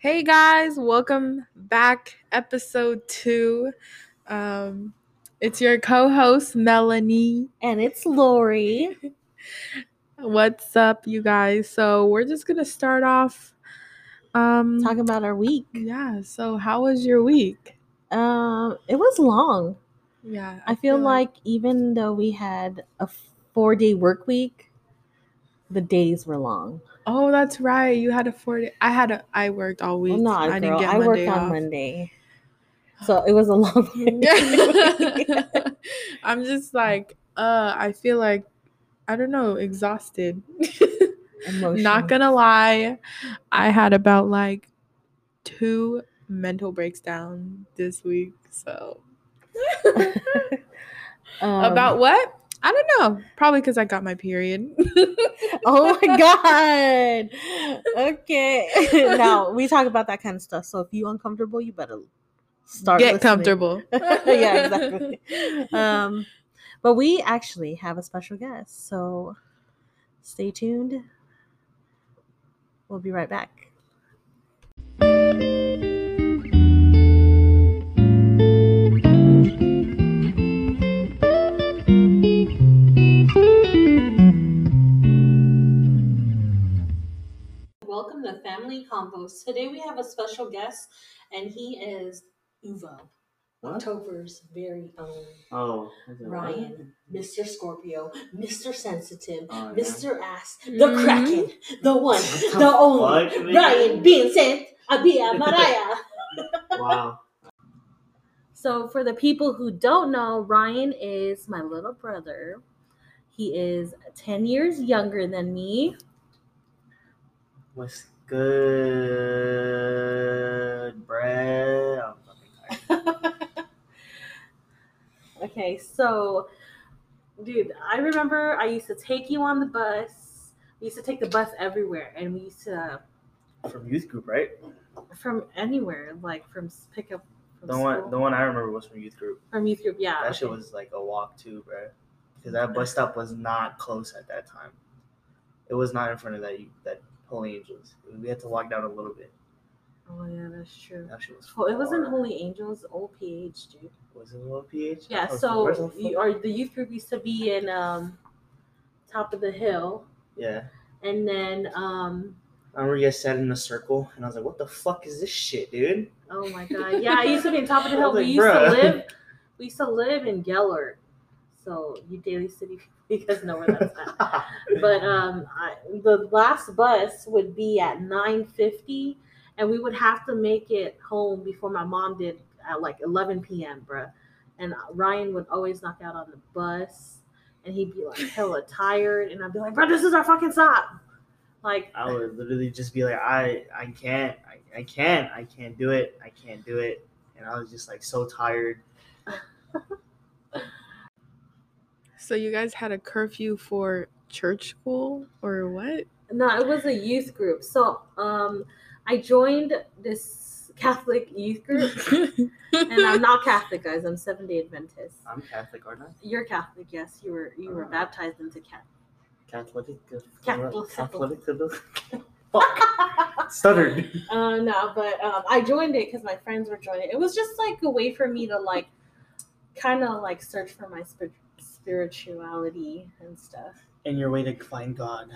Hey guys, welcome back. Episode two. Um, it's your co-host Melanie. And it's Lorie. What's up, you guys? So we're just gonna start off. Um, Talking about our week. yeah. So how was your week? Um, it was long. Yeah, I feel like even though we had a four day work week, the days were long. Oh, that's right. You had a four day. I had a. I worked all week. Well, not I girl. didn't get I worked Monday on. Monday. So it was a long Monday. I'm just like, uh, I feel like, I don't know, exhausted. Not gonna lie, I had about like two mental breaks down this week. So, Um, about what? I don't know. Probably because I got my period. Oh my god. Okay. now we talk about that kind of stuff. So if you uncomfortable, you better start Get listening. comfortable. yeah, exactly. Um, but we actually have a special guest, so stay tuned. We'll be right back. Family Combos. Today we have a special guest, and he is OVO, What? October's very own. Oh, is it Ryan, Mr. Scorpio, Mr. Sensitive, Oh, yeah. Mr. Ass, the Mhm. Kraken, the one, the, the only, fuck, man? Ryan Vincent Abia Mariah. Wow. so, for the people who don't know, Ryan is my little brother. He is 10 years younger than me. What's good, Brad? I'm fucking tired. Okay, so, dude, I remember I used to take you on the bus. We used to take the bus everywhere, and we used to From youth group, right? from anywhere, like from s- pick up from The school. one, the one I remember was from youth group. from youth group. Yeah, That shit was like a walk too, bro. Because that bus stop was not close at that time. It was not in front of that that Holy Angels. We had to walk down a little bit. Oh yeah, that's true. That shit was. Well, it wasn't. Holy Angels, OLPH, dude. Was it low PH? Yeah, Oh, so you, or the youth group used to be in um, top of the hill, Yeah. and then um, I remember you guys sat in a circle, and I was like, "What the fuck is this shit, dude?" oh my god, yeah, I used to be in top of the hill. was We like, used to live, we used to live in Gellert, so you Daly City, because guys know where that's at. but um, I, the last bus would be at nine fifty, and we would have to make it home before my mom did at like eleven p.m., bruh. And Ryan would always knock out on the bus, and he'd be like hella tired, and I'd be like, "Bro, this is our fucking stop." Like, I would literally just be like, I I can't, I, I can't, I can't do it, I can't do it, and I was just like so tired. So you guys had a curfew for church school or what? no, it was a youth group. So, um, I joined this Catholic youth group, and I'm not Catholic, guys. I'm Seven Day Adventist. I'm Catholic, aren't I? You're Catholic, yes. You were you were Oh. baptized into Catholic. Catholic, Catholic. Catholic, Fuck, stuttered. Uh, no, but um, I joined it because my friends were joining. It was just like a way for me to like, kind of like search for my spir- spirituality and stuff. And your way to find God.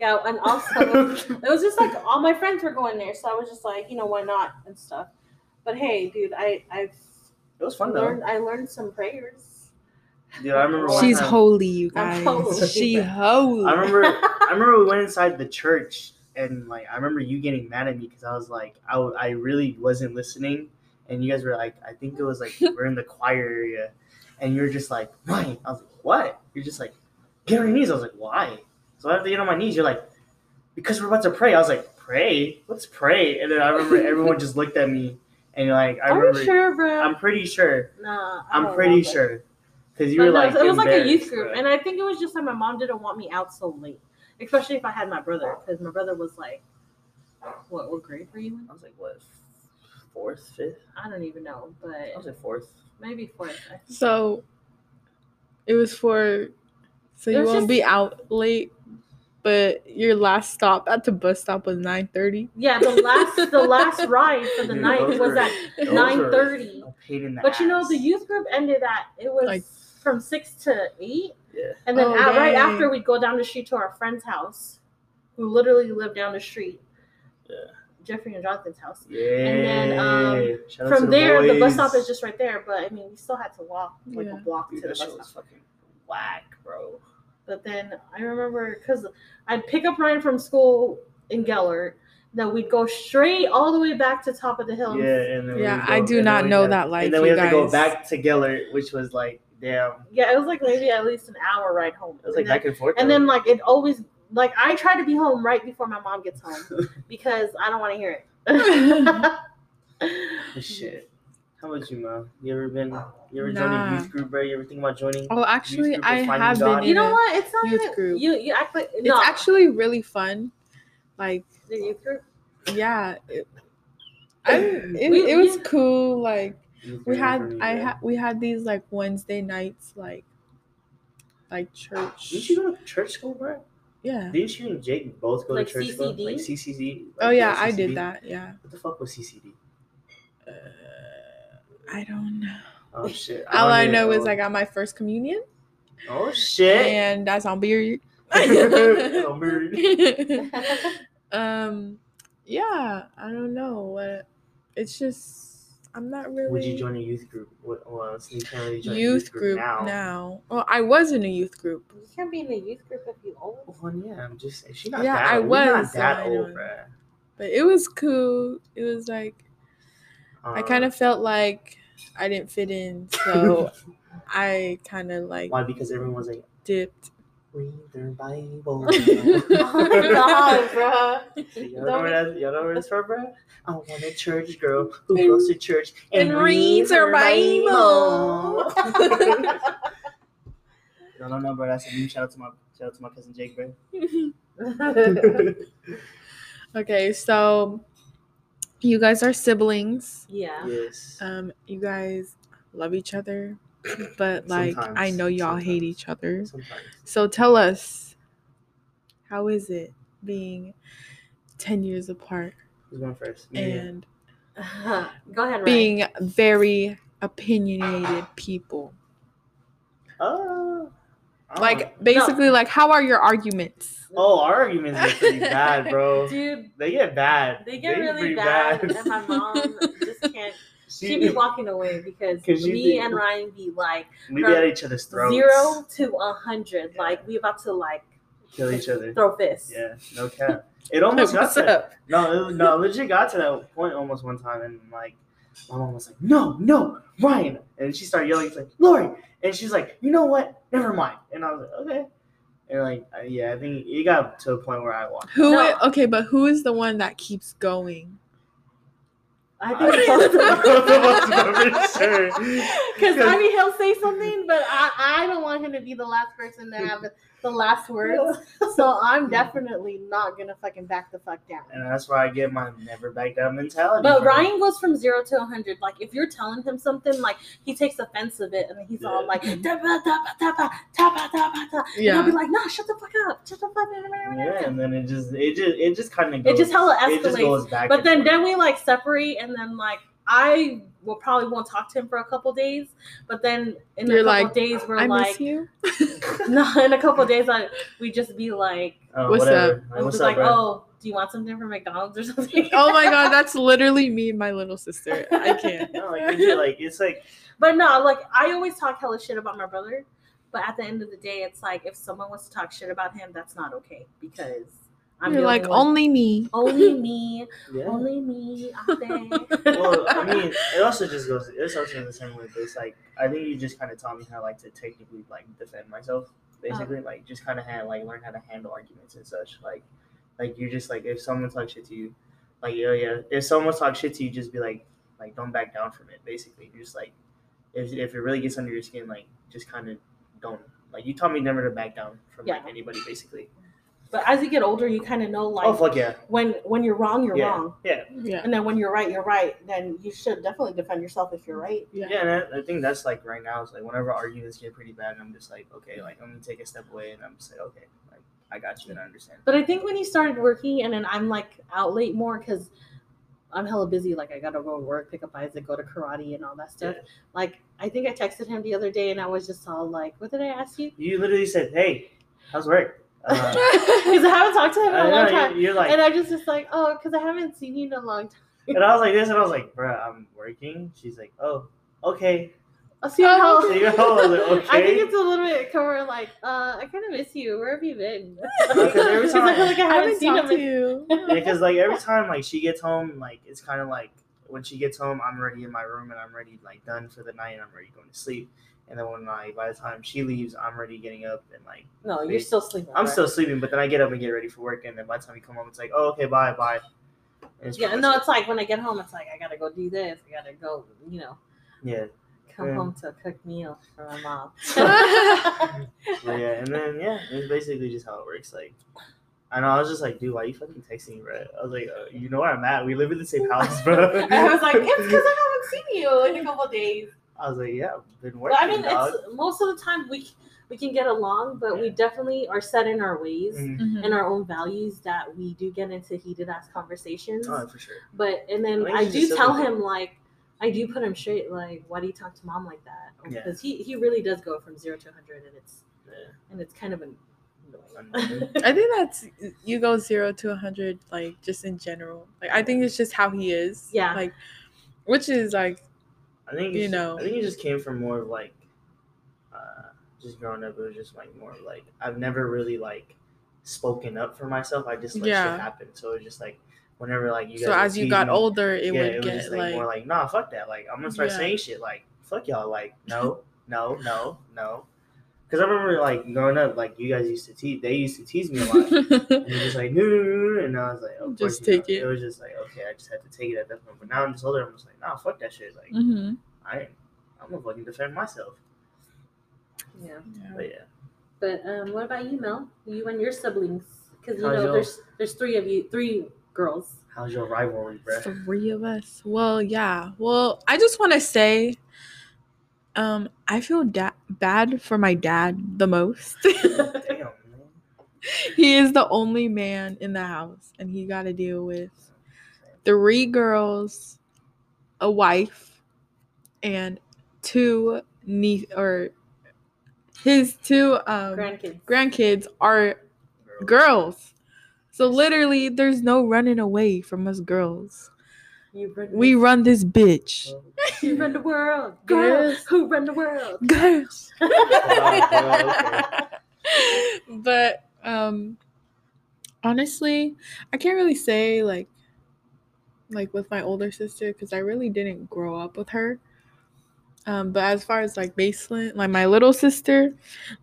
Yeah, and also it was just like all my friends were going there, so I was just like, you know, why not and stuff. But hey, dude, I I've It was fun though. learned I learned some prayers. Dude, I remember. She's time- holy, you I'm guys. holy. She holy. I remember. I remember we went inside the church, and like I remember you getting mad at me because I was like, I, I really wasn't listening, and you guys were like, I think it was like we're in the choir area, and you're just like, why? I was like, what? You're just like, get on your knees. I was like, why? So I have to get on my knees. You're like, because we're about to pray. I was like, pray? Let's pray? And then I remember everyone just looked at me, and like I Are remember, you sure, bro? I'm pretty sure. nah, I I'm pretty sure. Because you were no, like, it was like a youth group, bro. and I think it was just that my mom didn't want me out so late, especially if I had my brother, because my brother was like, "What? What grade were you in?" I was like, what, fourth, fifth? I don't even know, but I was like fourth. Maybe fourth. So it was for so you won't just- be out late. but your last stop at the bus stop was nine thirty. Yeah, the last the last ride for the Dude, night was were- at nine thirty. nine were thirty. a pain in the But you know, the youth group ended at it was Like- from six to eight, Yeah. and then Oh, at, right after we'd go down the street to our friend's house, who literally lived down the street. Yeah. Jeffrey and Jonathan's house. Yeah. then, um, Shout out to From there, the bus stop is just right there. But I mean, we still had to walk like Yeah. a block Dude, to the that bus stop. fucking whack, bro. But then I remember because I'd pick up Ryan from school in Gellert. Then we'd go straight all the way back to top of the hill. Yeah, and then Yeah, we I do not know had- that life, And then you we had to go back to Gellert, which was like, damn, Yeah, it was like maybe at least an hour ride home. it was like and then, back and forth. and though. then like it always like I try to be home right before my mom gets home because I don't want to hear it. Shit. How about you, Ma? You ever been? You ever joined a youth group, bro? You ever think about joining? Oh, actually, group I have God. been. you know a- what? It's not Youth even group. you. You act like It's actually really fun. Like, the youth group. yeah, it, I, it, We- it was we- cool. Like, we had, me, I had, we had these like Wednesday nights, like, like church. Didn't you go to church school, bro? Yeah. Didn't you and Jake both go Like to church school? CCD? Like CCD? Oh Like, yeah, I did that. Yeah. What the fuck was CCD? Uh, I don't know. Oh shit! All I even know is I got my first communion, Oh shit! and that's on beer. I'm married. um, yeah, I don't know what. It's just I'm not really. Would you join a youth group? What, well, so you can't really join a youth group now. now. Well, I was in a youth group. You can't be in a youth group if you old. Well, yeah, I'm just. She's not Yeah, that. I old. We're was, not that I old, know. bruh. But it was cool. It was like I Um, kind of felt like I didn't fit in, so I kind of like Why? Because everyone's like, dipped. Read their Bible. Oh God, bro. Y'all know, where that, y'all know where it's from, bro? I want a church girl who And- goes to church and, and reads her Bible. Y'all don't know, bro. That's a new shout out to my shout out to my cousin Jake, bro. okay, so you guys are siblings. yeah. yes. Um, you guys love each other, but like I know y'all hate each other. Sometimes. So tell us, how is it being ten years apart Who's going first? Me or you? and Go ahead, Ryan. being very opinionated people? Oh. oh. Like basically, like how are your arguments? Oh, our arguments are pretty bad, bro. dude, They get bad. they get pretty really bad, and my mom just can't. She, She be walking away because me think- and Ryan be like we be at each other's throats. zero to a hundred. Like we about to like Kill each other. throw fists. Yeah, no cap. It almost got to up? no, no, legit got to that point almost one time, and like my mom was like, "No, no, Ryan," and she started yelling, she's like, "Lorie," and she's like, "You know what? Never mind." And I was like, "Okay." And like, yeah, I think it got to a point where I walked. Who? No. okay, but who is the one that keeps going? I think don't both of know for. Because I mean, he'll say something, but I, I don't want him to be the last person to have the last words. So I'm definitely not gonna fucking back the fuck down. and that's why I get my never back down mentality. But from. Ryan goes from zero to 100. Like, if you're telling him something, like, he takes offense of it and he's all Yeah. like, "Tapa, tapa, tapa, tapa, tapa, tapa." And I'll be Yeah. like, nah, shut the fuck up. Shut the fuck up. yeah, and then it just, it just, it just kind of goes. It just hella It just escalates. goes back. But then, forth. then we like separate, and then like I will probably won't talk to him for a couple days. But then in You're a couple like, days, we're I like, miss you. no, in a couple days, like we just be like, Oh, What's whatever. up? Like, we'll what's up, like, bro? oh, do you want something from McDonald's or something? Oh my god, that's literally me and my little sister. I can't. No, like, like it's like But no, like I always talk hella shit about my brother. But at the end of the day, it's like if someone wants to talk shit about him, that's not okay because I'm You're like only one- only me. only me, yeah. only me out there. well, I mean, it also just goes. It's also in the same with it's Like, I think you just kind of taught me how like to technically like defend myself. Uh-huh. Basically, like just kind of had like learn how to handle arguments and such. Like, like you're just like if someone talks shit to you, like yeah, yeah. If someone talks shit to you, just be like, like don't back down from it. Basically, you just like if if it really gets under your skin, like just kind of don't. Like you taught me never to back down from like anybody, basically. But as you get older, you kind of know oh, like oh fuck yeah, when when you're wrong, you're yeah, wrong, yeah. Yeah. and then when you're right, you're right. Then you should definitely defend yourself if you're right. Yeah. Yeah, and I, I think that's like right now. It's like whenever arguments get pretty bad, I'm just like, okay, like I'm gonna take a step away, and I'm just like, okay, like I got you and I understand. But I think when he started working, and then I'm like out late more because I'm hella busy. Like I gotta go to work, pick up Isaac, go to karate, and all that stuff. Yeah. Like I think I texted him the other day, and I was just all like, "What did I ask you?" You literally said, "Hey, how's work?" Uh, Because I haven't talked to him in a long know, time, you- You're like, and I just just like, "Oh, because I haven't seen you in a long time." and I was like this, and I was like, bro, I'm working." She's like, "Oh, okay." I'll see how. So you know, I was like, I think it's a little bit cover like, uh, I kind of miss you. Where have you been? Because every time- I feel like I I haven't haven't seen talked him. to in- you. Yeah, because like every time like she gets home, like it's kind of like when she gets home, I'm already in my room and I'm ready like done for the night and I'm ready going to sleep. And then when like by the time she leaves, I'm already getting up and like No, you're still sleeping. I'm right? still sleeping, but then I get up and get ready for work, and then by the time you come home, it's like, oh okay, bye, bye. And it's Yeah, no, it's like when I get home, it's like I gotta go do this. I gotta go, you know, yeah, come Yeah. home to a cooked meal for my mom. yeah, and then yeah, it's basically just how it works. Like, I know I was just like, dude, why you fucking texting me, bro? I was like, uh, you know where I'm at? We live in the same house, bro. I was like, it's because I haven't seen you in a couple of days. I was like, yeah, I've been But working, I mean, dog. it's most of the time we we can get along, but we definitely are set in our ways Mhm. Mhm. and our own values that we do get into heated ass conversations. Oh, for sure. But and then think I, do tell simple. him like I do put him straight like why do you talk to mom like that? Yeah. Because he he really does go from zero to hundred and it's Yeah. and it's kind of annoying. Annoying. I think that's you go zero to a hundred, like just in general. Like I think it's just how he is. Yeah. Like, which is like I think You know. I think it just came from more of like, uh, just growing up. It was just like more of like I've never really like spoken up for myself. I just let Yeah. shit happen. So it's just like whenever like you so as you got me, older, it yeah, would it was get just like, like, more like nah, fuck that. Like I'm gonna start Yeah. saying shit like fuck y'all. Like no, no, no, no. Because I remember like growing up, like you guys used to tease. They used to tease me a lot. And you're just like, no, no, no, no, and I was like, of Just course, you know. take it. It was just like, okay, I just had to take it at that point. But now I'm just older. I'm just like, nah, fuck that shit. Like, mm-hmm. I, I'm gonna fucking defend myself. Yeah. But yeah, But um, what about you, Mel? You and your siblings? Because you How's know your- there's there's three of you, three girls. how's your rivalry, bro? Three of us. Well, yeah. Well, I just want to say, um, I feel da- bad for my dad the most. Damn, he is the only man in the house, and he got to deal with three girls, a wife, and two niece or his two um Grandkids. grandkids are girls. So literally, there's no running away from us girls. You run, We run this bitch. you run the world. Girls. Girls who run the world. Girls. But um honestly, I can't really say like like with my older sister because I really didn't grow up with her. Um, but as far as like Baseline, like my little sister,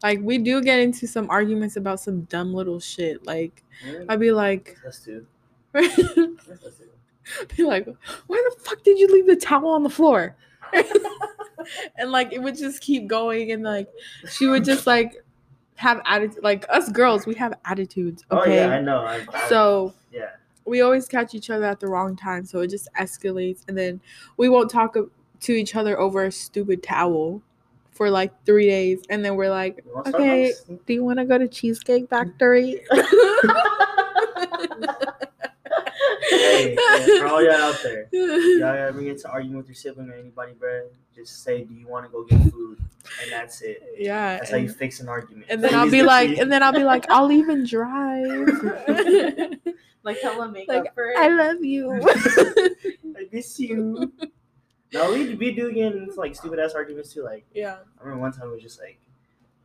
like we do get into some arguments about some dumb little shit. Like Mm, I'd be like, Us too. be like, why the fuck did you leave the towel on the floor? and like it would just keep going, and like she would just like have attitude. Like us girls, we have attitudes. Oh Okay, yeah, I know. I, I, so yeah, we always catch each other at the wrong time, so it just escalates, and then we won't talk to each other over a stupid towel for like three days, and then we're like, okay, do you want to go to Cheesecake Factory? Hey, yeah, for all y'all out there, y'all ever get to arguing with your sibling or anybody, bro? Just say, "Do you want to go get food?" And that's it. yeah, That's how you fix an argument. and then I'll be like, tea. and then I'll be like, I'll even drive. like hella make Like, for it. I love you. I miss you. no, we we do get into like stupid ass arguments too. Like yeah. I remember one time it was just like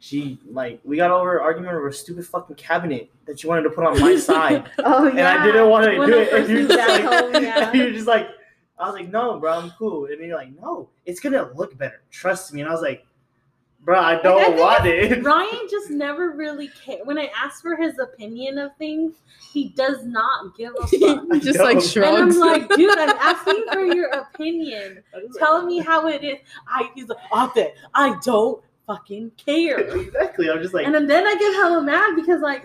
she like we got over an argument over a stupid fucking cabinet that she wanted to put on my side, oh and I didn't want to do it. And you're just like, home, yeah. you're just like, I was like, no, bro, I'm cool. And then you're like, no, it's gonna look better. Trust me. And I was like, bro, I don't I want it. Ryan just never really cared. When I ask for his opinion of things, he does not give a fuck. I just know. like And and shrugs. I'm like, dude, I'm asking for your opinion. Tell like, me how it is. I he's like, Ate, I don't fucking care. exactly. I'm just like, And then, then I get hella mad because like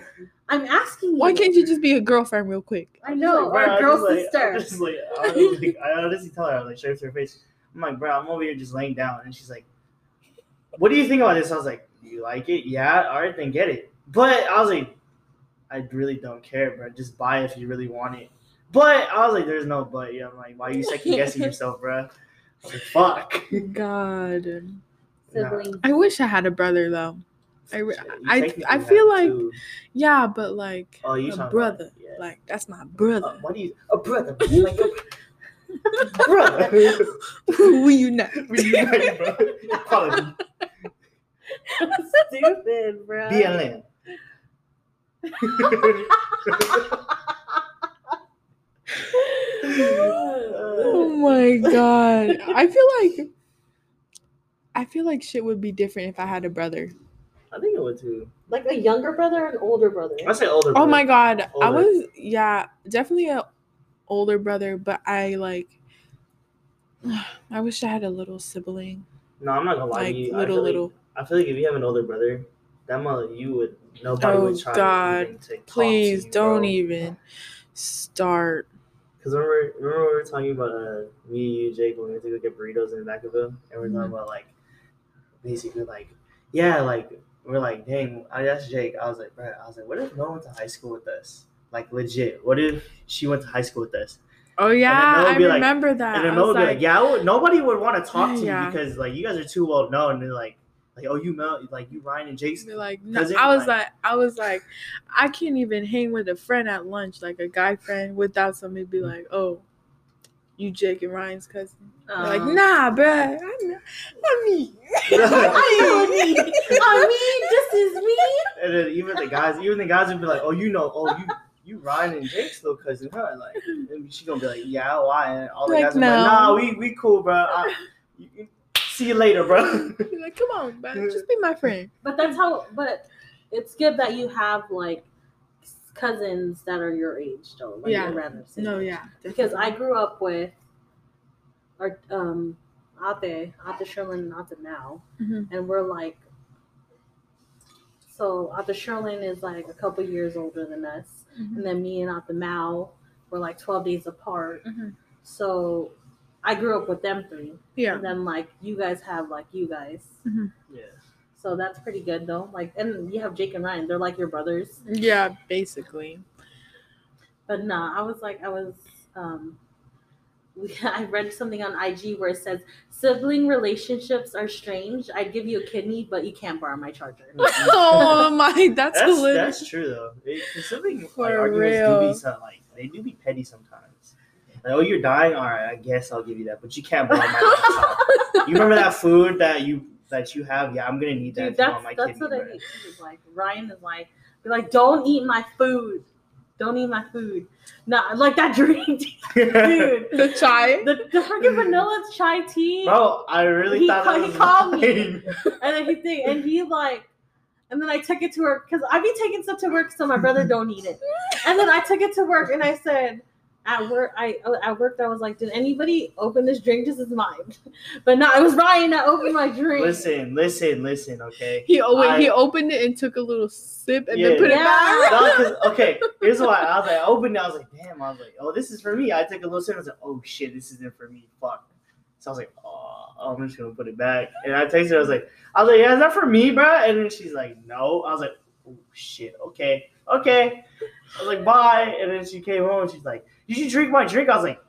I'm asking you. Why can't you just be a girlfriend real quick? I know, like, bro, our I'm girl just like- sister. I'm just like, I, was like, I honestly tell her, I was like, straight up to her face. I'm like, bro, I'm over here just laying down, and she's like, "What do you think about this?" I was like, "You like it? Yeah. All right, then get it." But I was like, I really don't care, bro. Just buy it if you really want it. But I was like, there's no but. Yeah, I'm like, why are you second guessing yourself, bro? I was like, fuck. God. Nah. Siblings. I wish I had a brother though. I re- I- I feel like- two. Yeah, but like Oh, you a talking about- brother. yeah. Like that's my Uh, brother. what do you? A brother. Like a brother. Who you not? Reunite, bro. Equality. Stupid, bro. BLM. Oh my god. I feel like I feel like shit would be different if I had a brother. I think it would too. like a younger brother or an older brother? I say older. Oh my god. I was yeah, definitely a older brother, but I like I wish I had a little sibling. No, I'm not gonna lie Like to you. I little like- little I feel like if you have an older brother, that mother you would nobody Oh, would try God. even to talk please to you, don't bro. even start. Cause remember, remember we were talking about uh, me, you, Jake, when we went to go get burritos in Vacaville, and we we're talking Mhm. about like, basically like, yeah, like we're like, dang. I asked Jake, I was like, bro, I was like, what if no one went to high school with us? Like legit, what if she went to high school with us? Oh yeah, I be like- remember that. And then was would be like, like, yeah, would- nobody would want to talk to Yeah. you because like you guys are too well known. And they're like, like oh, you Mel, like you Ryan and be like no, I was like- like I was like I can't even hang with a friend at lunch, like a guy friend, without somebody be mm. like, oh, you Jake and Ryan's cousin. They're like, Um, nah, bruh. I'm, not- I'm me. I mean, I mean, this is me. And then even the guys, even the guys would be like, "Oh, you know, oh you you Ryan and Jake's little cousin, huh?" Like, and she gonna be like, "Yeah, why?" And all the Like, guys are like, "Nah, we we cool, bro. I, you- you- see you later, bro." Be like, come on, bruh. Just be my friend. But that's how. But it's good that you have like cousins that are your age, though. Like, Yeah. I'd rather say. No, yeah. Because I grew up with our um Ate, Ate Sherlin, and Ate now, Mhm. and we're like. So Ate Sherlin is like a couple years older than us, Mhm. and then me and Ate Mao were like twelve days apart. Mhm. So I grew up with them three. Yeah. And then like you guys have like you guys. yeah. So that's pretty good though. Like and you have Jake and Ryan. They're like your brothers. Yeah, basically. But nah, I was like I was um I read something on IG where it says sibling relationships are strange. I'd give you a kidney, but you can't borrow my charger. oh my, that's, That's hilarious. that's true though. It, 'cause sibling like, For arguments do be some, like they do be petty sometimes. Like, oh, you're dying. All right, I guess I'll give you that, but you can't borrow my laptop. You remember that food that you that you have? Yeah, I'm gonna need that. Dude, that's my that's kidney, what I bro. hate. too, is, Like Ryan is like, be like, don't eat my food. Don't eat my food. Nah, like that drink, dude. the chai. The, the freaking vanilla chai tea. Bro, I really He thought ca- that he called me. And then he think, and he like, and then I took it to work because I be taking stuff to work so my brother don't eat it. And then I took it to work and I said, at work, I at work I was like, did anybody open this drink? This is mine. But no, it was Ryan that opened my drink. Listen, listen, listen. Okay. He oh wait, he opened it and took a little sip and Yeah. then put it back. No, 'cause- okay, here's why. I was like, I opened it. I was like, damn. I was like, oh, this is for me. I took a little sip. I was like, oh shit, this isn't for me. Fuck. So I was like, oh, I'm just gonna put it back. And I texted her. I was like, I was like, yeah, is that for me, bro? And then she's like, no. I was like, oh shit. Okay, okay. I was like, bye. And then she came home. and She's like, did you drink my drink? I was like,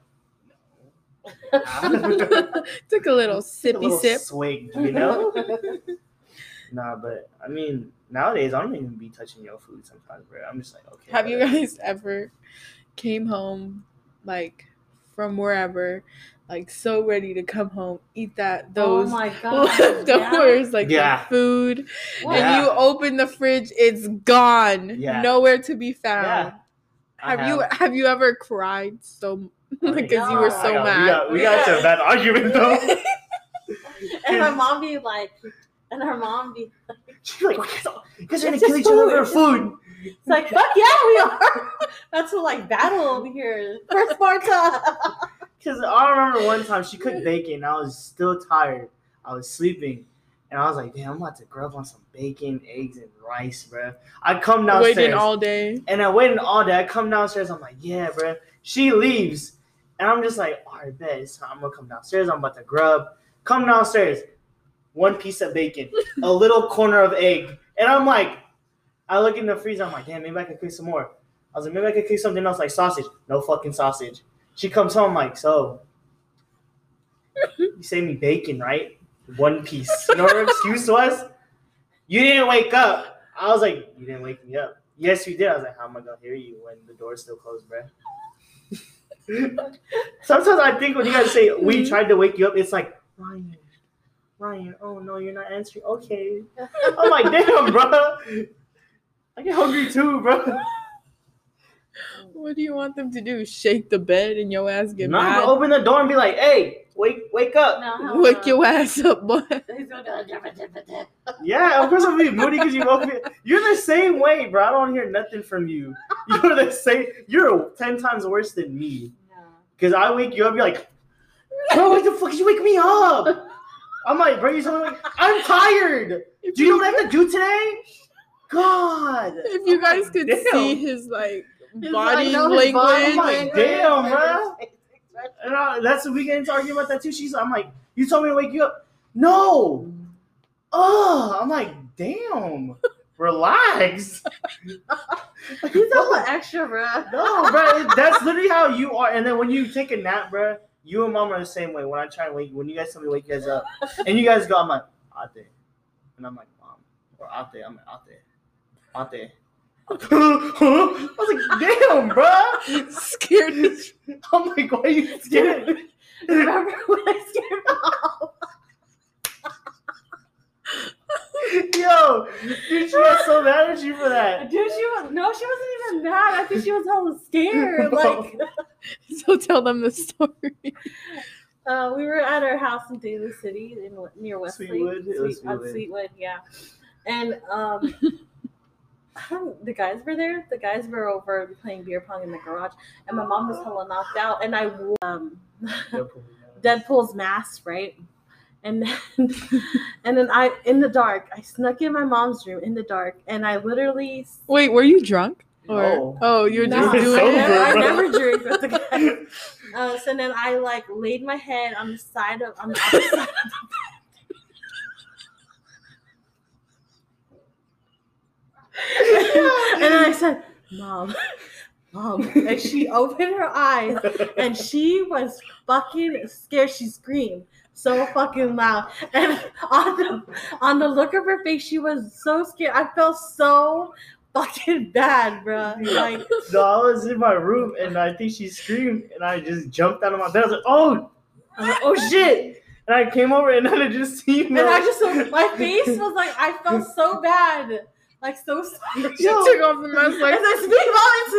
no. took a little a sippy little sip. swig, you know. nah, but I mean, nowadays I don't even be touching your food sometimes, bro. I'm just like, okay. Have you guys ever came home like from wherever, like so ready to come home, eat that oh those my god. yeah. leftovers, like Yeah. food, What? Yeah. and you open the fridge, it's gone, Yeah. nowhere to be found. Yeah. Have you have you ever cried so because oh you were so I mad? We got, we got to a bad argument though. And my mom be like, and her mom be like, She's like, "What, you guys are gonna kill just each other food. over food. It's like, fuck yeah, we are. That's a like battle over here. First Sparta. Because I remember one time she cooked bacon. And I was still tired. I was sleeping. And I was like, damn, I'm about to grub on some bacon, eggs, and rice, bro. I come downstairs. Waiting all day. And I waited all day. I come downstairs. I'm like, yeah, bro. She leaves. And I'm just like, all right, bet. Time. I'm going to come downstairs. I'm about to grub. Come downstairs. One piece of bacon, a little corner of egg. And I'm like, I look in the freezer. I'm like, damn, maybe I could cook some more. I was like, maybe I could cook something else like sausage. No fucking sausage. She comes home like, so you saved me bacon, right? One piece. You know what her excuse was? You didn't wake up. I was like, you didn't wake me up. Yes, you did. I was like, how am I gonna hear you when the door's still closed, bro? Sometimes I think when you guys say we mm-hmm. tried to wake you up, it's like Ryan, Ryan. Oh no, you're not answering. Okay, I'm like, damn, bro. I get hungry too, bro. What do you want them to do? Shake the bed and your ass get Nah, mad? bro, open the door and be like, hey, wake, wake up. No, Wake no. your ass up, boy. He's gonna go, "Dibba, dibba, dib." Yeah, of course I'm being moody because you woke me. You're the same way, bro. I don't hear nothing from you. You're the same. You're ten times worse than me. Because I wake you up, you're like, bro, what the fuck? You wake me up. I'm like, bro, you told me, like, I'm tired. Do you know what I have to do today? God. If you guys could Damn. see his like His- body I his language, body I'm like, damn, bro. And I, that's the weekend arguing about that too. She's, I'm like, you told me to wake you up. No. Oh, I'm like, damn. Relax. He's a little extra, bro. No, bro, that's literally how you are. And then when you take a nap, bro, you and mom are the same way. When I try to wake, when you guys tell me wake you guys up, and you guys go, I'm like, ate, and I'm like, mom, or ate, I'm like, ate, ate. I was like, damn, bro. scared as I'm like, why are you scared? Remember when I scared mom? Yo, dude, she got so mad at you for that. Dude, she was no, she wasn't even mad. I think she was hella scared. Like, So tell them the story. uh, we were at our house in Daly City in near Wesley. Sweetwood? Sweet- uh, Sweetwood. Sweetwood, yeah. And um, I don't- the guys were there. The guys were over playing beer pong in the garage, and my mom was hella knocked out. And I wore um, Deadpool's mask, right? And then, and then I, in the dark, I snuck in my mom's room in the dark, and I literally. Wait, were you drunk? Or No. oh, you're No, just doing I sober, never, I never drink with the guys. Uh, so then I like laid my head on the side of on the opposite side of the bed. And then I said, "Mom, mom," and she opened her eyes and she was fucking scared. She screamed so fucking loud, and on the on the look of her face, she was so scared. I felt so fucking bad, bro. Like. No, I was in my room and I think she screamed and I just jumped out of my bed. I was like, oh, was like, oh shit. And I came over and then I just seen And I just, my face was like, I felt so bad. Like, so sorry. She took off the mask like then speak mom, it's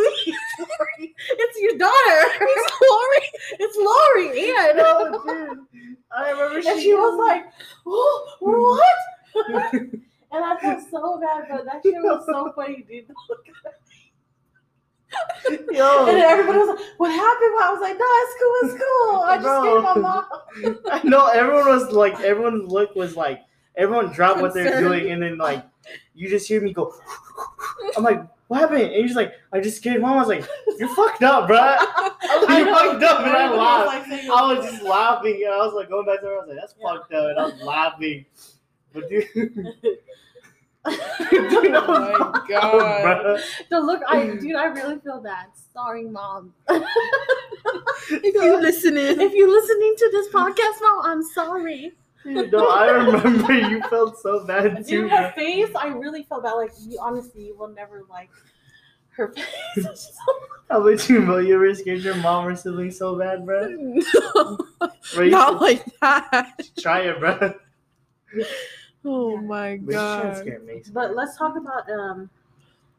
me. It's your daughter. It's Lorie. It's Lorie. And, Oh, dude. I remember and she was like, oh, what? and I felt so bad, but that shit was so funny, dude. yo. And then everybody was like, what happened? I was like, no, it's cool, it's cool. I just Bro. scared my mom. I know everyone was like, everyone's look was like, everyone dropped what they're doing, and then like, you just hear me go. I'm like, what happened? And he's like, I just scared mom. I was like, you're fucked up, bro. You know. fucked up, and I was laughed. like I was just laughing, and I was like going back to her. I was like, that's Yeah. fucked up, and I was laughing. But dude, Oh my god. bro, The look, I dude, I really feel bad. Sorry, mom. If you're listening. if you're listening to this podcast, mom, I'm sorry. No, I remember you felt so bad too. Dude, Bro. her face, I really felt bad. Like, you honestly, you will never like her face. So- How about you, Mo? You ever scared your mom or sibling so bad, bro? No, Bro, not like that. try it, bro. Oh my But you shouldn't god. but let's talk about um,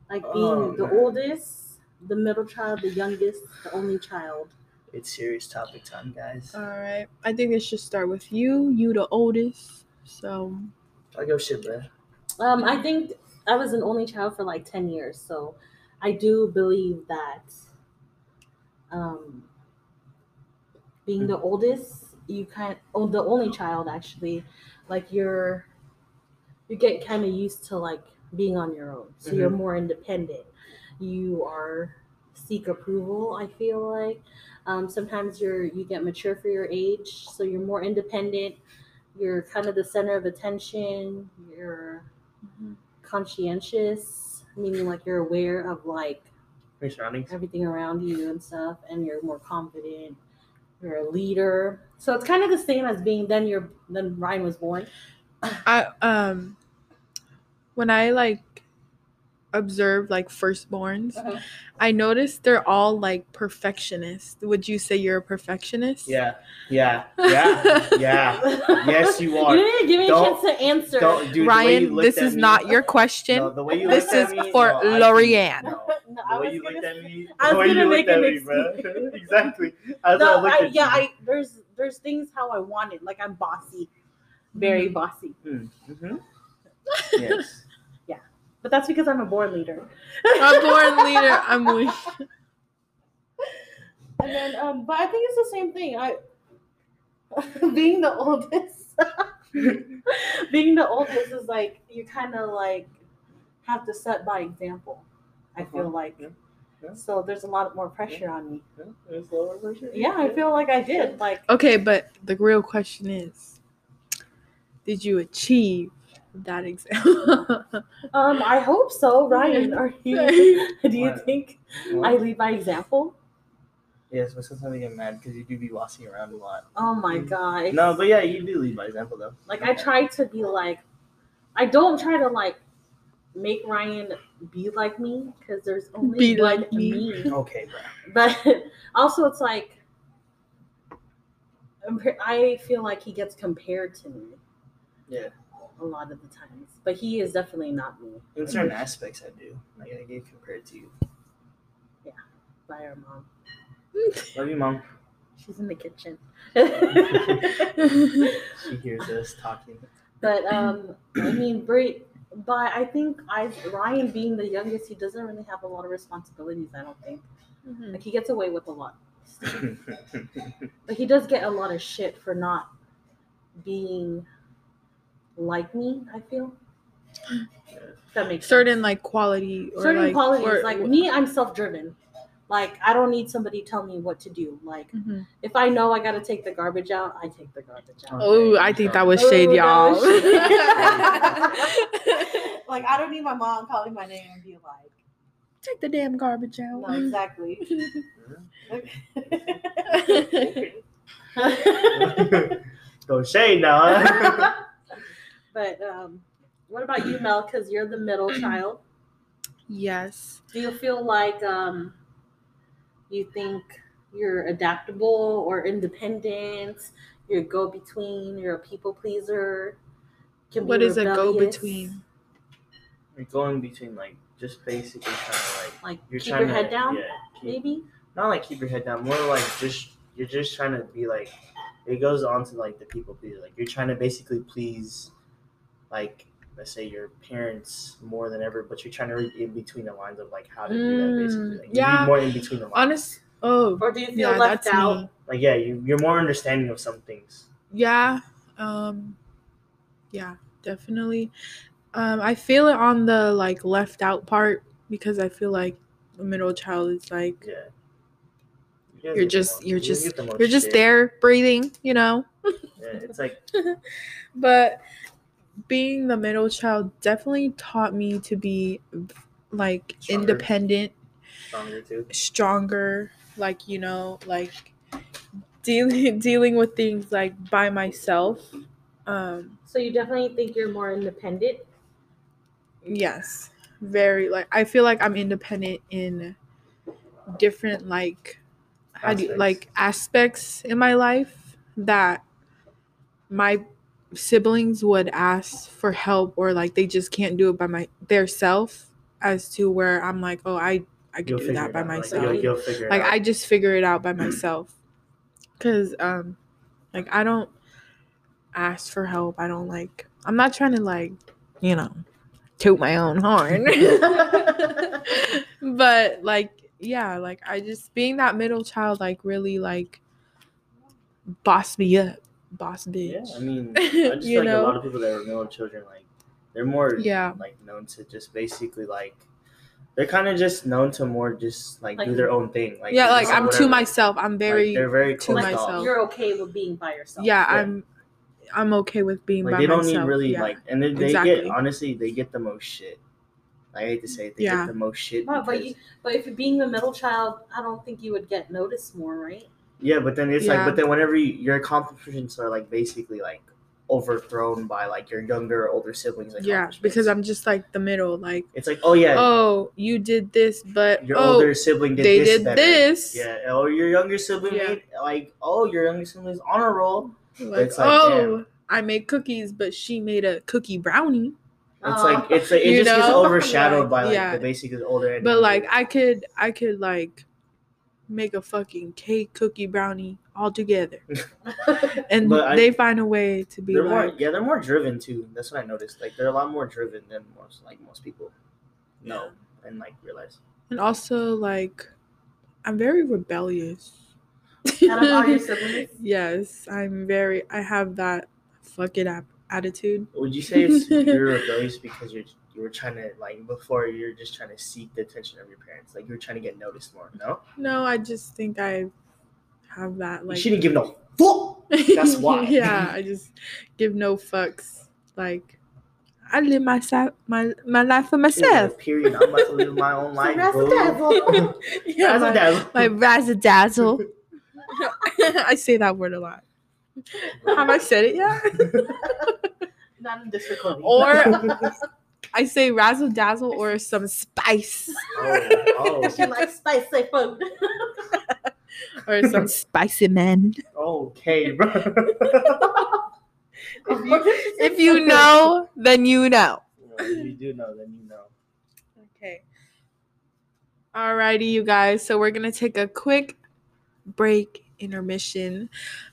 like being Oh, the man. oldest, the middle child, the youngest, the only child. It's serious topic time, guys. All right. I think it should start with you. You the oldest. So I go shit, bro. Um, I think I was an only child for like ten years, so I do believe that um, being the oldest, you kind oh the only child actually, like you're you get kind of used to like being on your own, so you're more independent. You are seek approval. I feel like um, sometimes you're you get mature for your age, so you're more independent. You're kind of the center of attention. You're conscientious. meaning like you're aware of like Your surroundings. everything around you and stuff, and you're more confident. You're a leader, so it's kind of the same as being then you're then Ryan was born. I um when I like observe like firstborns, Uh-huh. I noticed they're all like perfectionists. Would you say you're a perfectionist? Yeah, yeah, yeah, yeah. Yes, you are. You didn't give me a Don't- chance to answer. Don't, dude, the way you Ryan, this is me- not your question. No, the way you this is me, for no, I Lorianne. no. No, The I way was you gonna looked at me, I was gonna make an excuse. exactly. That's no, I I, yeah. I there's there's things how I want it. Like I'm bossy, very bossy. Mm-hmm. Yes. But that's because I'm a born leader. I'm born leader. I'm weak. And then, um, but I think it's the same thing. I being the oldest, being the oldest is like you kind of like have to set by example. I feel Uh-huh. like Yeah. Yeah. so. There's a lot more pressure on me. It's lower pressure. Yeah, I feel like I did. Like Okay, but the real question is did you achieve that exam? Um, I hope so, Ryan. Are you? Do you What? think What? I lead by example? Yes, but sometimes I get mad because you do be bossing around a lot. Oh my god! Mm. No, but yeah, you do lead by example though. Like I try to be like, I don't try to like make Ryan be like me because there's only Be one like me. Okay, bro. But also, it's like I feel like he gets compared to me Yeah. A lot of the times, but he is definitely not me In certain aspects, I do. Like I get compared to you. Yeah, by our mom. Love you, mom. She's in the kitchen. She hears us talking. But um, I mean, Brit. But I think I Ryan being the youngest, he doesn't really have a lot of responsibilities. I don't think Mhm. like he gets away with a lot, but he does get a lot of shit for not being like me. I feel that makes Certain sense. like quality or certain like qualities. or- like me, I'm self-driven. Like I don't need somebody tell me what to do. Like Mhm. if I know I got to take the garbage out, I take the garbage out. Oh, I think that was Oh, shade, that y'all. was shade. like I don't need my mom calling my name and be like, Take the damn garbage out. no, exactly. Go shade now. Huh? But um, what about you, Mel? Because you're the middle child. yes. Do you feel like um, you think you're adaptable or independent? You're a go between. You're a people pleaser. Can be What is a go between? You're going between like just basically trying to like Like you're keep trying your to head down, Yeah, keep, maybe. not like keep your head down. More like just you're just trying to be like. It goes on to like the people pleaser. Like you're trying to basically please, like let's say your parents more than ever, but you're trying to read in between the lines of like how to do that. Basically, Mm, like, yeah. read more in between the lines. Honest. Oh, Or do you feel yeah, left out? me. like yeah, you you're more understanding of some things. Yeah. Um. Yeah, definitely. Um, I feel it on the like left out part because I feel like a middle child is like Yeah. You you're just- most- you're just- get the most you're just shit. there breathing, you know. Yeah, it's like But being the middle child definitely taught me to be like Stronger. independent, stronger too. stronger, like you know, like dealing dealing with things like by myself. Um So you definitely think you're more independent. yes. Very like I feel like I'm independent in different like how do you, like aspects in my life that my siblings would ask for help or like they just can't do it by my their self as to where I'm like oh I I can You'll do that by out. Like, myself. you'll, you'll it like. I just figure it out by myself. Cuz um like I don't ask for help. I don't like I'm not trying to like you know toot my own horn. But like yeah like I just being that middle child like really like boss me up boss bitch. Yeah, I mean, I just You feel like know? a lot of people that are middle children, like they're more Yeah. like known to just basically like they're kind of just known to more just like, do their own thing. Like yeah like I'm to myself I'm Like, very they're very to closed Like off. myself. you're okay with being by yourself. yeah, Yeah. I'm I'm okay with being Like by they don't myself need really yeah. like, and then they exactly. get honestly they get the most shit. I hate to say it, they Yeah. get the most shit. Wow, but you, but if you're being the middle child, I don't think you would get noticed more, right? Yeah, but then it's like, but then whenever you, your accomplishments are like basically like overthrown by like your younger or older siblings. Yeah, because I'm just like the middle. Like, It's like, oh yeah, oh, you did this, but your oh, older sibling did they this did better. this. Yeah, or your younger sibling Yeah. made like, oh, your younger sibling's on a roll. like, like, oh, damn. I made cookies, but she made a cookie brownie. It's Aw. like it's like it You just gets know? overshadowed by like Yeah. the basically older. and But like, I could, I could like make a fucking cake, cookie, brownie all together, and I- they find a way to be they're like, more yeah they're more driven too. That's what I noticed. Like they're a lot more driven than most like most people know and like realize. and also like, I'm very rebellious. Out of all your siblings? yes, I'm very. I have that fuck it up attitude. Would you say it's you're rebellious because you're you were trying to like before you're just trying to seek the attention of your parents, like you were trying to get noticed more? No, No, I just think I have that like. you shouldn't give no fuck. That's why. yeah, I just give no fucks. Like, I live my si- my my life for myself. Period. I'm about to live my own life. boo. razzle-dazzle. yeah, my, Razzle-dazzle. my razzle dazzle. I say that word a lot. Have I said it yet? Not in this recording. Or I say razzle dazzle or some spice oh, she likes spicy food. or some spicy man. oh, okay, bro. If you, if you know, then you know. Well, if you do know, then you know. Okay. Alrighty, you guys. So we're gonna take a quick break intermission.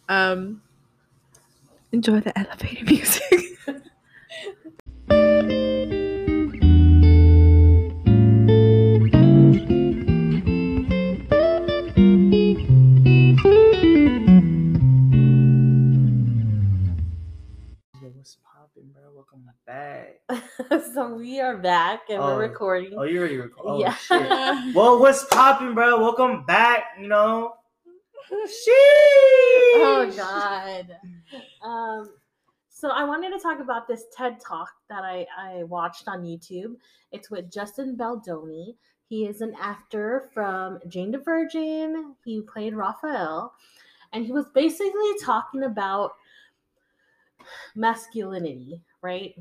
Um enjoy the elevator music. so we are back and Oh. we're recording. Oh, you already recorded? Oh, Yeah. shit. Well, what's popping, bro? Welcome back. You know. Sheesh. Oh God. Um, so I wanted to talk about this TED talk that I, I watched on YouTube. It's with Justin Baldoni. He is an actor from Jane the Virgin. He played Raphael, and he was basically talking about masculinity, right?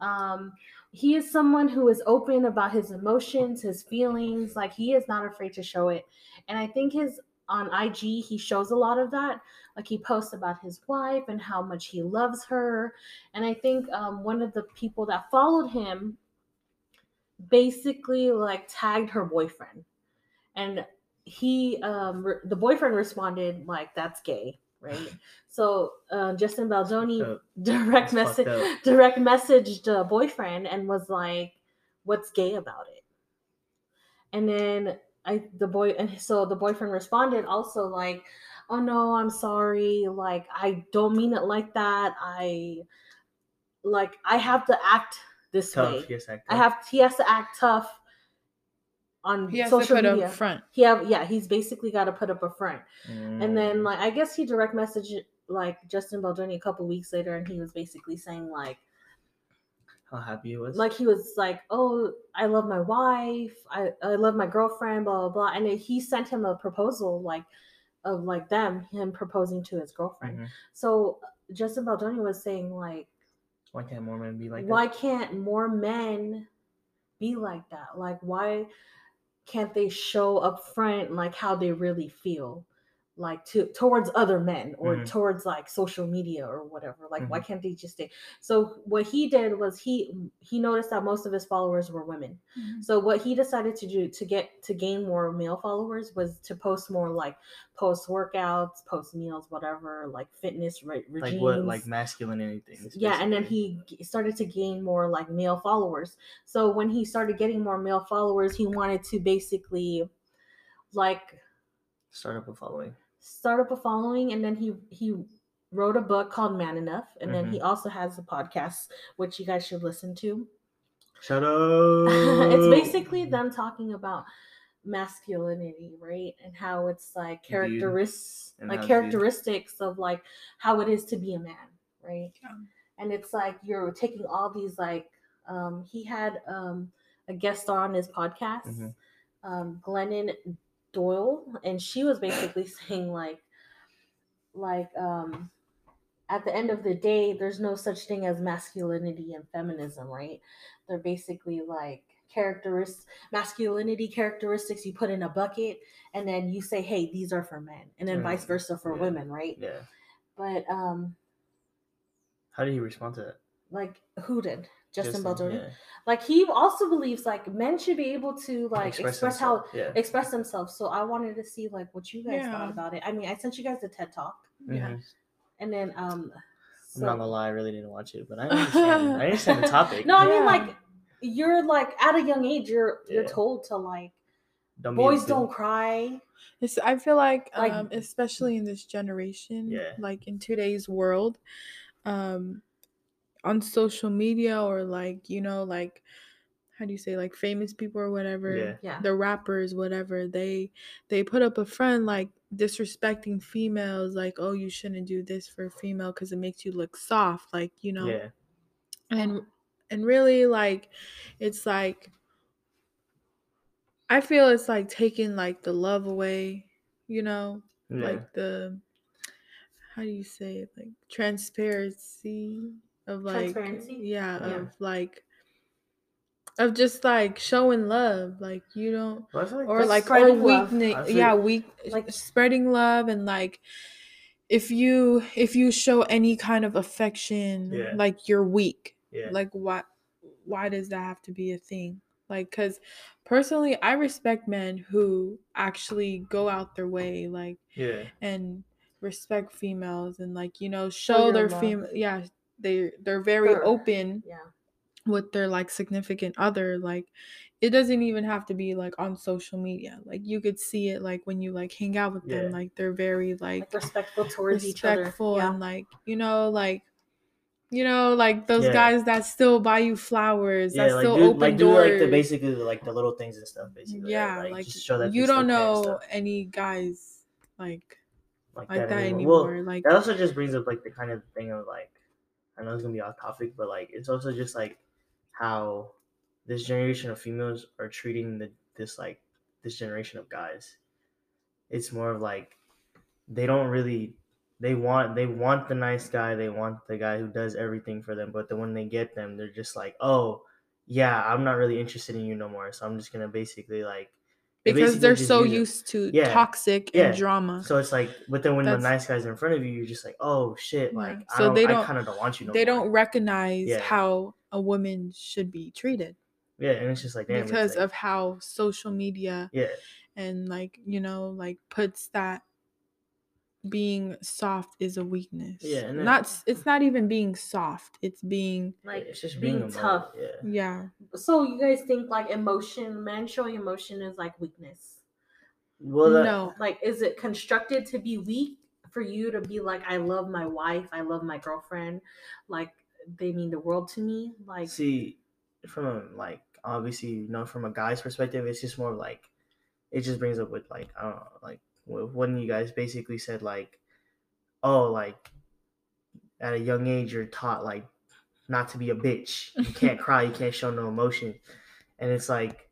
Um, he is someone who is open about his emotions, his feelings. Like he is not afraid to show it, and I think his on IG he shows a lot of that. Like he posts about his wife and how much he loves her, and I think um, one of the people that followed him basically like tagged her boyfriend, and he um re- the boyfriend responded like that's gay, right? So uh, Justin Baldoni direct message direct messaged the boyfriend and was like, "What's gay about it?" And then I the boy and so the boyfriend responded also like, "Oh no, I'm sorry. Like I don't mean it like that. I like I have to act this way. Tough. Yes, I I have he has to act tough on He has social to put media. up front. He have yeah, he's basically got to put up a front. And Mm. then like I guess he direct messaged like Justin Baldoni a couple weeks later, and he was basically saying like how happy he was. like he was like, "Oh, I love my wife. I I love my girlfriend." Blah blah blah. And then he sent him a proposal like of like them him proposing to his girlfriend. Mhm. So Justin Baldoni was saying like, Why can't more men be like why that? can't more men be like that? Like why can't they show up front like how they really feel? Like to towards other men or Mhm. towards like social media or whatever. Like why Mhm. can't they just stay? So what he did was he he noticed that most of his followers were women. So what he decided to do to get to gain more male followers was to post more like post workouts, post meals, whatever, like fitness re- regimes. Like what? Like masculine anything? yeah, and then he started to gain more like male followers. So when he started getting more male followers, he wanted to basically like start up a following. Start up a following and then he he wrote a book called Man Enough and then he also has a podcast which you guys should listen to. Shut up. it's basically them talking about masculinity, right? And how it's like characteristics like viewed. characteristics of like how it is to be a man, right? Yeah. And it's like you're taking all these like um he had um a guest star on his podcast, Mhm. um, Glennon Doyle, and she was basically saying like, like um, at the end of the day, there's no such thing as masculinity and feminism, right? They're basically like characteristics, masculinity characteristics you put in a bucket, and then you say, hey, these are for men, and then Mm, vice versa for yeah. women, right? Yeah. But um, How did he respond to that? like who did Justin, Bell Jordan? yeah. Like he also believes like men should be able to like express, how yeah. express themselves. So I wanted to see like what you guys Yeah. thought about it. I mean, I sent you guys the TED talk, Yeah. Mhm. and then um, I'm not gonna lie, I really didn't watch it, but I understand. I understand the topic. no, I mean like you're like at a young age, you're you're told to like Don't boys don't cry. It's, I feel like, Like- um, especially in this generation, Yeah. like in today's world, um, on social media or like you know, like how do you say, like famous people or whatever, Yeah. Yeah. the rappers, whatever, they they put up a friend like disrespecting females, like oh you shouldn't do this for a female because it makes you look soft, like you know, Yeah. and and really like it's like i feel it's like taking like the love away you know Yeah. like the how do you say it like transparency of like Transparency? yeah, Yeah. of like of just like showing love like you don't Well, or Like like or spreading love. weakness yeah weak Like- like spreading love and like if you if you show any kind of affection Yeah. like you're weak yeah. like why why does that have to be a thing like because personally i respect men who actually go out their way like yeah. and respect females and like you know oh, show your their love. fem yeah they they're very They're- open Yeah. with their like significant other like it doesn't even have to be like on social media like you could see it like when you like hang out with them like they're very Like like respectful towards each other. respectful Yeah. and like you know like you know like those Yeah. guys that still buy you flowers Yeah, that like still do, open like do doors like the basically like the little things and stuff basically. yeah right? like, just show that you don't still care and know any guys like like, like that, anymore. Well, anymore like that also just brings up like the kind of thing of like I know it's gonna be off topic, but like it's also just like how this generation of females are treating the this like this generation of guys. It's more of like they don't really they want they want the nice guy, they want the guy who does everything for them, but then when they get them, they're just like, oh yeah, I'm not really interested in you no more, so I'm just gonna basically like because they're so used to Yeah. toxic Yeah. and drama So it's like, but then when That's- the nice guys are in front of you, you're just like, oh shit, Yeah. like I So don't, they don't- kind of don't want you no they more. don't recognize how a woman should be treated Yeah, and it's just like damn, because like- of how social media yeah, and like you know like puts that being soft is a weakness Yeah, and then- not it's not even being soft it's being Like it's just being being, tough. tough. Yeah, yeah So you guys think like emotion, men showing emotion is like weakness? well, that, no Like, is it constructed to be weak for you to be like, I love my wife, I love my girlfriend, like they mean the world to me? Like, see, from a, like obviously, you know, from a guy's perspective, it's just more like it just brings up with like I don't know, like wh- when you guys basically said like, oh, like at a young age you're taught like not to be a bitch. You can't cry. You can't show no emotion, and it's like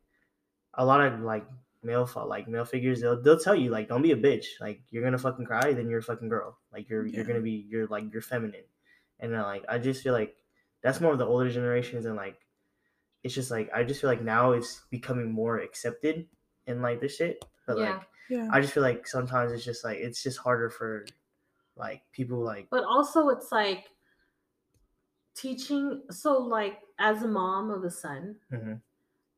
a lot of like male like male figures they'll they'll tell you like don't be a bitch like you're gonna fucking cry then you're a fucking girl like you're you're gonna be you're like you're feminine and uh, like I just feel like that's more of the older generations and like it's just like I just feel like now it's becoming more accepted in like this shit but Yeah. like yeah I just feel like sometimes it's just like it's just harder for like people like but also it's like teaching. So, like, as a mom of a son, Mhm.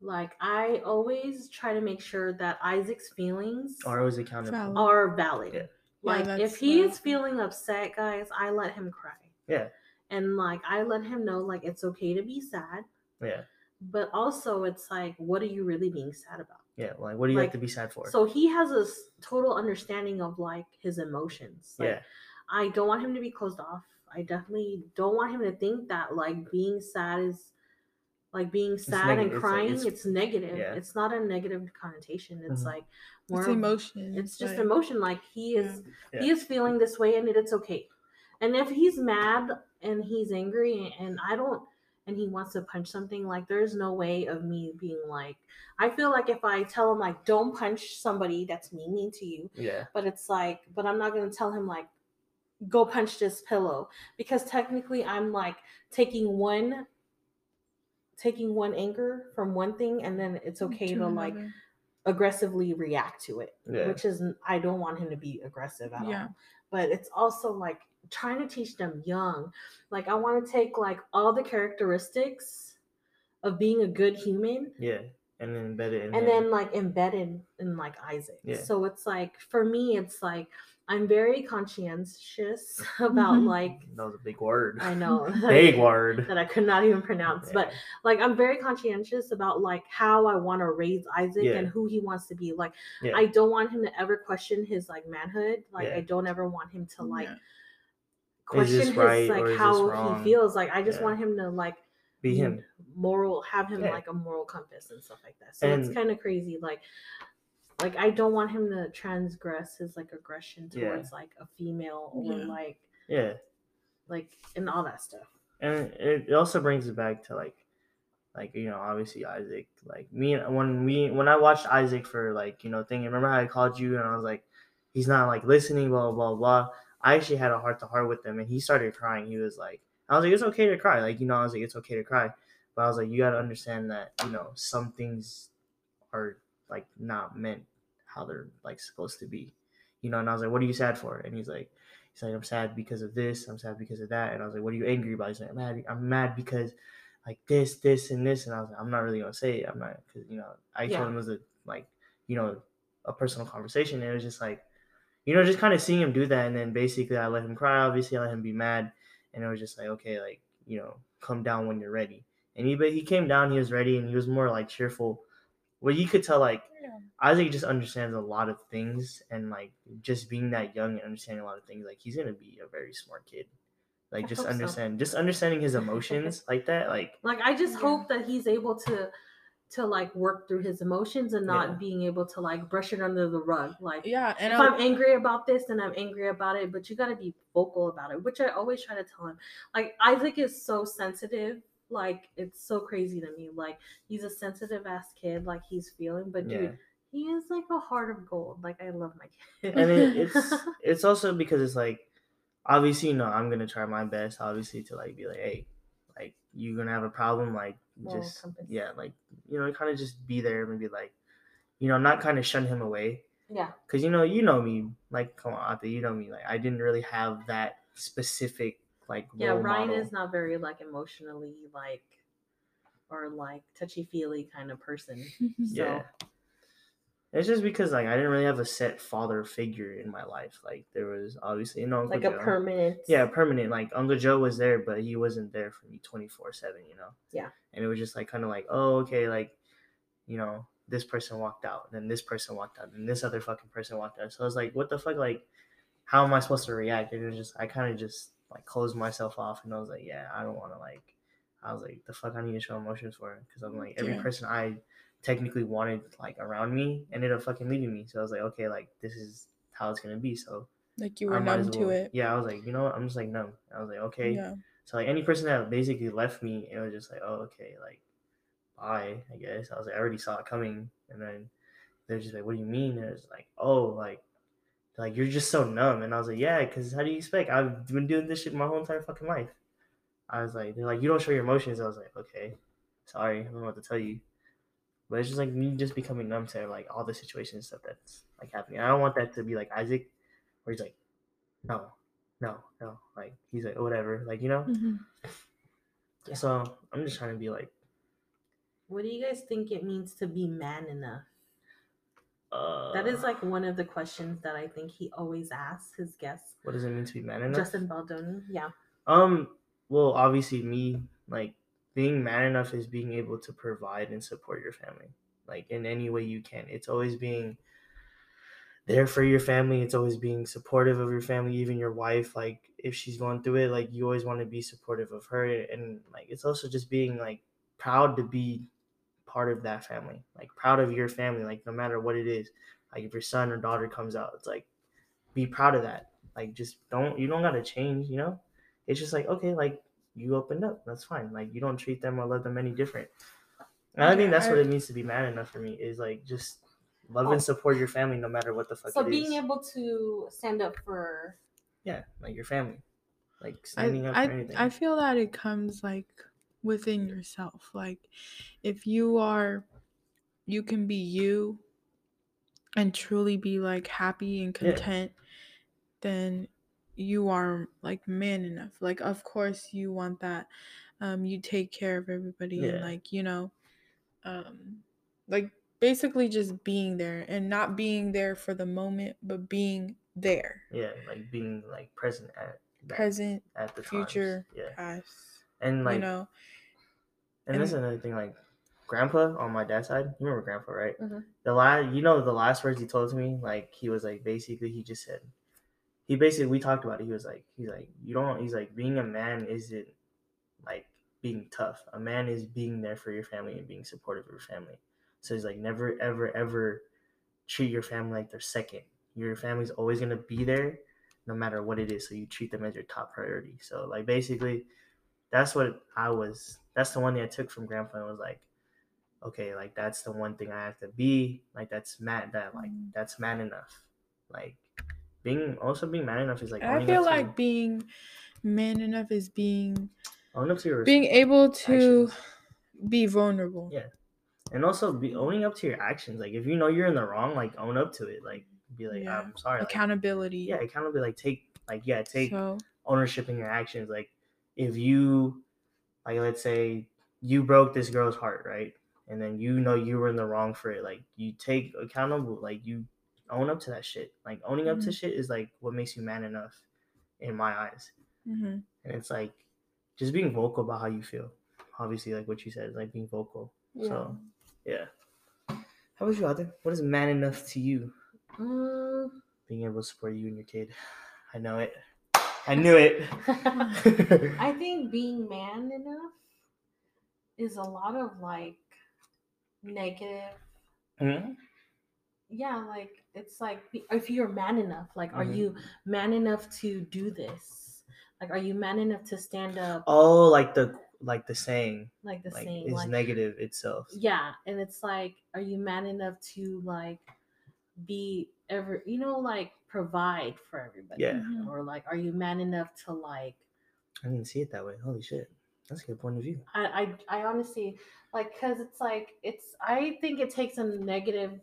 like, I always try to make sure that Isaac's feelings are always accounted Valid. are valid. Yeah. Like Yeah, if that's he valid. is feeling upset, guys, I let him cry. Yeah. And like I let him know like it's okay to be sad, yeah but also it's like what are you really being sad about? Yeah like what do you Like, have to be sad for So he has a s- total understanding of like his emotions. Like, yeah I don't want him to be closed off. I definitely don't want him to think that like being sad is like being sad neg- and it's like- crying. it's- It's, negative. yeah. It's not a negative connotation. It's Mhm. like more it's emotion It's just like- emotion. Like he is Yeah. he is feeling this way and it's okay. And if he's mad and he's angry and I don't and he wants to punch something, like there's no way of me being like I feel like if I tell him like don't punch somebody that's mean mean to you, Yeah. but it's like but I'm not gonna tell him like go punch this pillow because technically I'm like taking one taking one anger from one thing and then it's okay to, like aggressively react to it Yeah. which is I don't want him to be aggressive at Yeah. all. But it's also like trying to teach them young. Like I want to take like all the characteristics of being a good human Yeah. And then embed it in and him. then like embedded in like Isaac. Yeah. So it's like for me it's like I'm very conscientious about like that was a big word. I know big word. that I could not even pronounce, but like I'm very conscientious about like how I want to raise Isaac Yeah. and who he wants to be. Like Yeah. I don't want him to ever question his like manhood. Like Yeah. I don't ever want him to like Yeah. Question this his right like how he feels. Like I just Yeah. want him to like Be him. moral have him Yeah. like a moral compass and stuff like that. So it's kind of crazy. Like like I don't want him to transgress his like aggression Yeah. towards like a female or Yeah. like Yeah. like and all that stuff. and it, it also brings it back to like like you know obviously isaac like me when we when i watched isaac for like you know thing remember how i called you and i was like he's not like listening blah blah blah blah i actually had a heart to heart with him and he started crying he was like i was like it's okay to cry like you know i was like it's okay to cry but i was like you got to understand that you know some things are like not meant how they're like supposed to be you know and i was like what are you sad for and he's like He's like, I'm sad because of this. I'm sad because of that. And I was like, What are you angry about? He's like, I'm mad. I'm mad because like this, this, and this. And I was like, I'm not really gonna say it. I'm not because you know I Yeah. told him it was a like you know a personal conversation. And it was just like you know just kind of seeing him do that. And then basically I let him cry. Obviously I let him be mad. And it was just like okay, like you know, come down when you're ready. And he but he came down. He was ready, and he was more like cheerful. Well, you could tell like Isaac just understands a lot of things, and like just being that young and understanding a lot of things, like he's gonna be a very smart kid. Like I just hope so. understand, just understanding his emotions like that. Like Like I just Yeah. hope that he's able to to like work through his emotions and not Yeah. being able to like brush it under the rug. Like Yeah, and if I, I'm angry about this, then I'm angry about it. But you got to be vocal about it, which I always try to tell him. Like Isaac is so sensitive. Like it's so crazy to me. Like he's a sensitive ass kid. Like he's feeling, but yeah, dude, he is like a heart of gold. Like I love my kid. and it, it's it's also because it's like obviously you know I'm gonna try my best obviously to like be like hey like you're gonna have a problem like just compass. yeah like you know kind of just be there and be like you know not kind of shun him away yeah, because you know you know me like come on Ate, you know me like I didn't really have that specific like yeah. Ryan model. is not very like emotionally like or like touchy feely kind of person. yeah it's just because like I didn't really have a set father figure in my life like there was obviously you know Uncle Like a Joe. permanent. yeah permanent like Uncle Joe was there but he wasn't there for me 24 7 you know Yeah. and it was just like kind of like oh okay like you know this person walked out then this person walked out and this other fucking person walked out so I was like what the fuck like how am I supposed to react and it was just I kind of just like closed myself off and I was like yeah I don't want to like I was like the fuck I need to show emotions for because I'm like every Yeah. person I technically wanted like around me ended up fucking leaving me so I was like okay like this is how it's gonna be so like you were numb to it. Yeah, I was like, you know what? I'm just like numb. I was like, okay. Yeah. So like any person that basically left me, it was just like, oh, okay, like bye, I guess. I was like, I already saw it coming, and then they're just like, what do you mean? And it's like, oh, like, like you're just so numb, and I was like, yeah, because how do you expect? I've been doing this shit my whole entire fucking life. I was like, they're like, you don't show your emotions. I was like, okay, sorry, I don't know what to tell you. But it's just like me just becoming numb to like all the situations and stuff that's like happening. I don't want that to be like Isaac, where he's like, no, no, no. Like he's like, whatever. Like, you know? Mhm. Yeah. So I'm just trying to be like, What do you guys think it means to be man enough? uh That is like one of the questions that I think he always asks his guests. what does it mean to be man enough? Justin Baldoni. Yeah. Um, well, obviously, me like being man enough is being able to provide and support your family, like in any way you can. It's always being there for your family. It's always being supportive of your family, even your wife. Like if she's going through it, like you always want to be supportive of her, and like it's also just being like proud to be part of that family, like proud of your family, like no matter what it is. Like if your son or daughter comes out, it's like be proud of that. Like just don't you don't gotta change, you know? it's just like okay like you opened up. That's fine. Like you don't treat them or love them any different. And I think Yeah, that's what it means to be man enough for me is like just love Oh. and support your family no matter what the fuck So it being is. able to stand up for yeah, like your family, like I, standing up for anything. I feel that it comes like within yourself. Like if you are you can be you and truly be like happy and Yeah. content, then you are like man enough. Like of course you want that. Um you take care of everybody and like, you know, um like basically just being there and not being there for the moment, but being there. yeah, like being like present at that- Present, at the times. future, Yeah, past. and like you know. And And- another thing, like grandpa on my dad's side. You remember grandpa, right? Mhm. The last, you know, the last words he told to me, like he was like basically he just said, he basically we talked about it. He was like, he's like, you don't. He's like, being a man isn't like being tough. A man is being there for your family and being supportive of your family. So he's like, never, ever, ever treat your family like they're second. Your family's always gonna be there, no matter what it is. So you treat them as your top priority. So like basically, that's what I was. That's the one thing I took from grandpa and was like, okay, like that's the one thing I have to be. Like that's mad. That like Mm. that's mad enough. Like being also being man enough is like. I feel up to- like being man enough is being owning up to your being able to actions. be vulnerable. Yeah. and also be owning up to your actions. Like if you know you're in the wrong, like own up to it. Like be like, Yeah. I'm sorry. Like, Accountability. yeah, accountability. Like take like yeah, take So ownership in your actions. Like if you like let's say you broke this girl's heart, right? And then you know you were in the wrong for it. Like you take accountable, like you own up to that shit. Like owning up to Mhm. shit is like what makes you man enough in my eyes. mhm. And it's like just being vocal about how you feel. Obviously, like what you said, like being vocal. So yeah. How about you, Arthur? What is man enough to you? Mm, Being able to support you and your kid. I know it. I knew it. I think being man enough is a lot of like negative. Mhm. Yeah, like it's like if you're man enough, like are Mhm. you man enough to do this? Like are you man enough to stand up? Oh, like the like the saying, like the like saying, is like negative itself. yeah, and it's like are you man enough to like be ever you know like provide for everybody? Yeah. Mhm. Or like are you man enough to like I didn't see it that way. Holy shit, that's a good point of view. I, I, I honestly like because it's like it's I think it takes a negative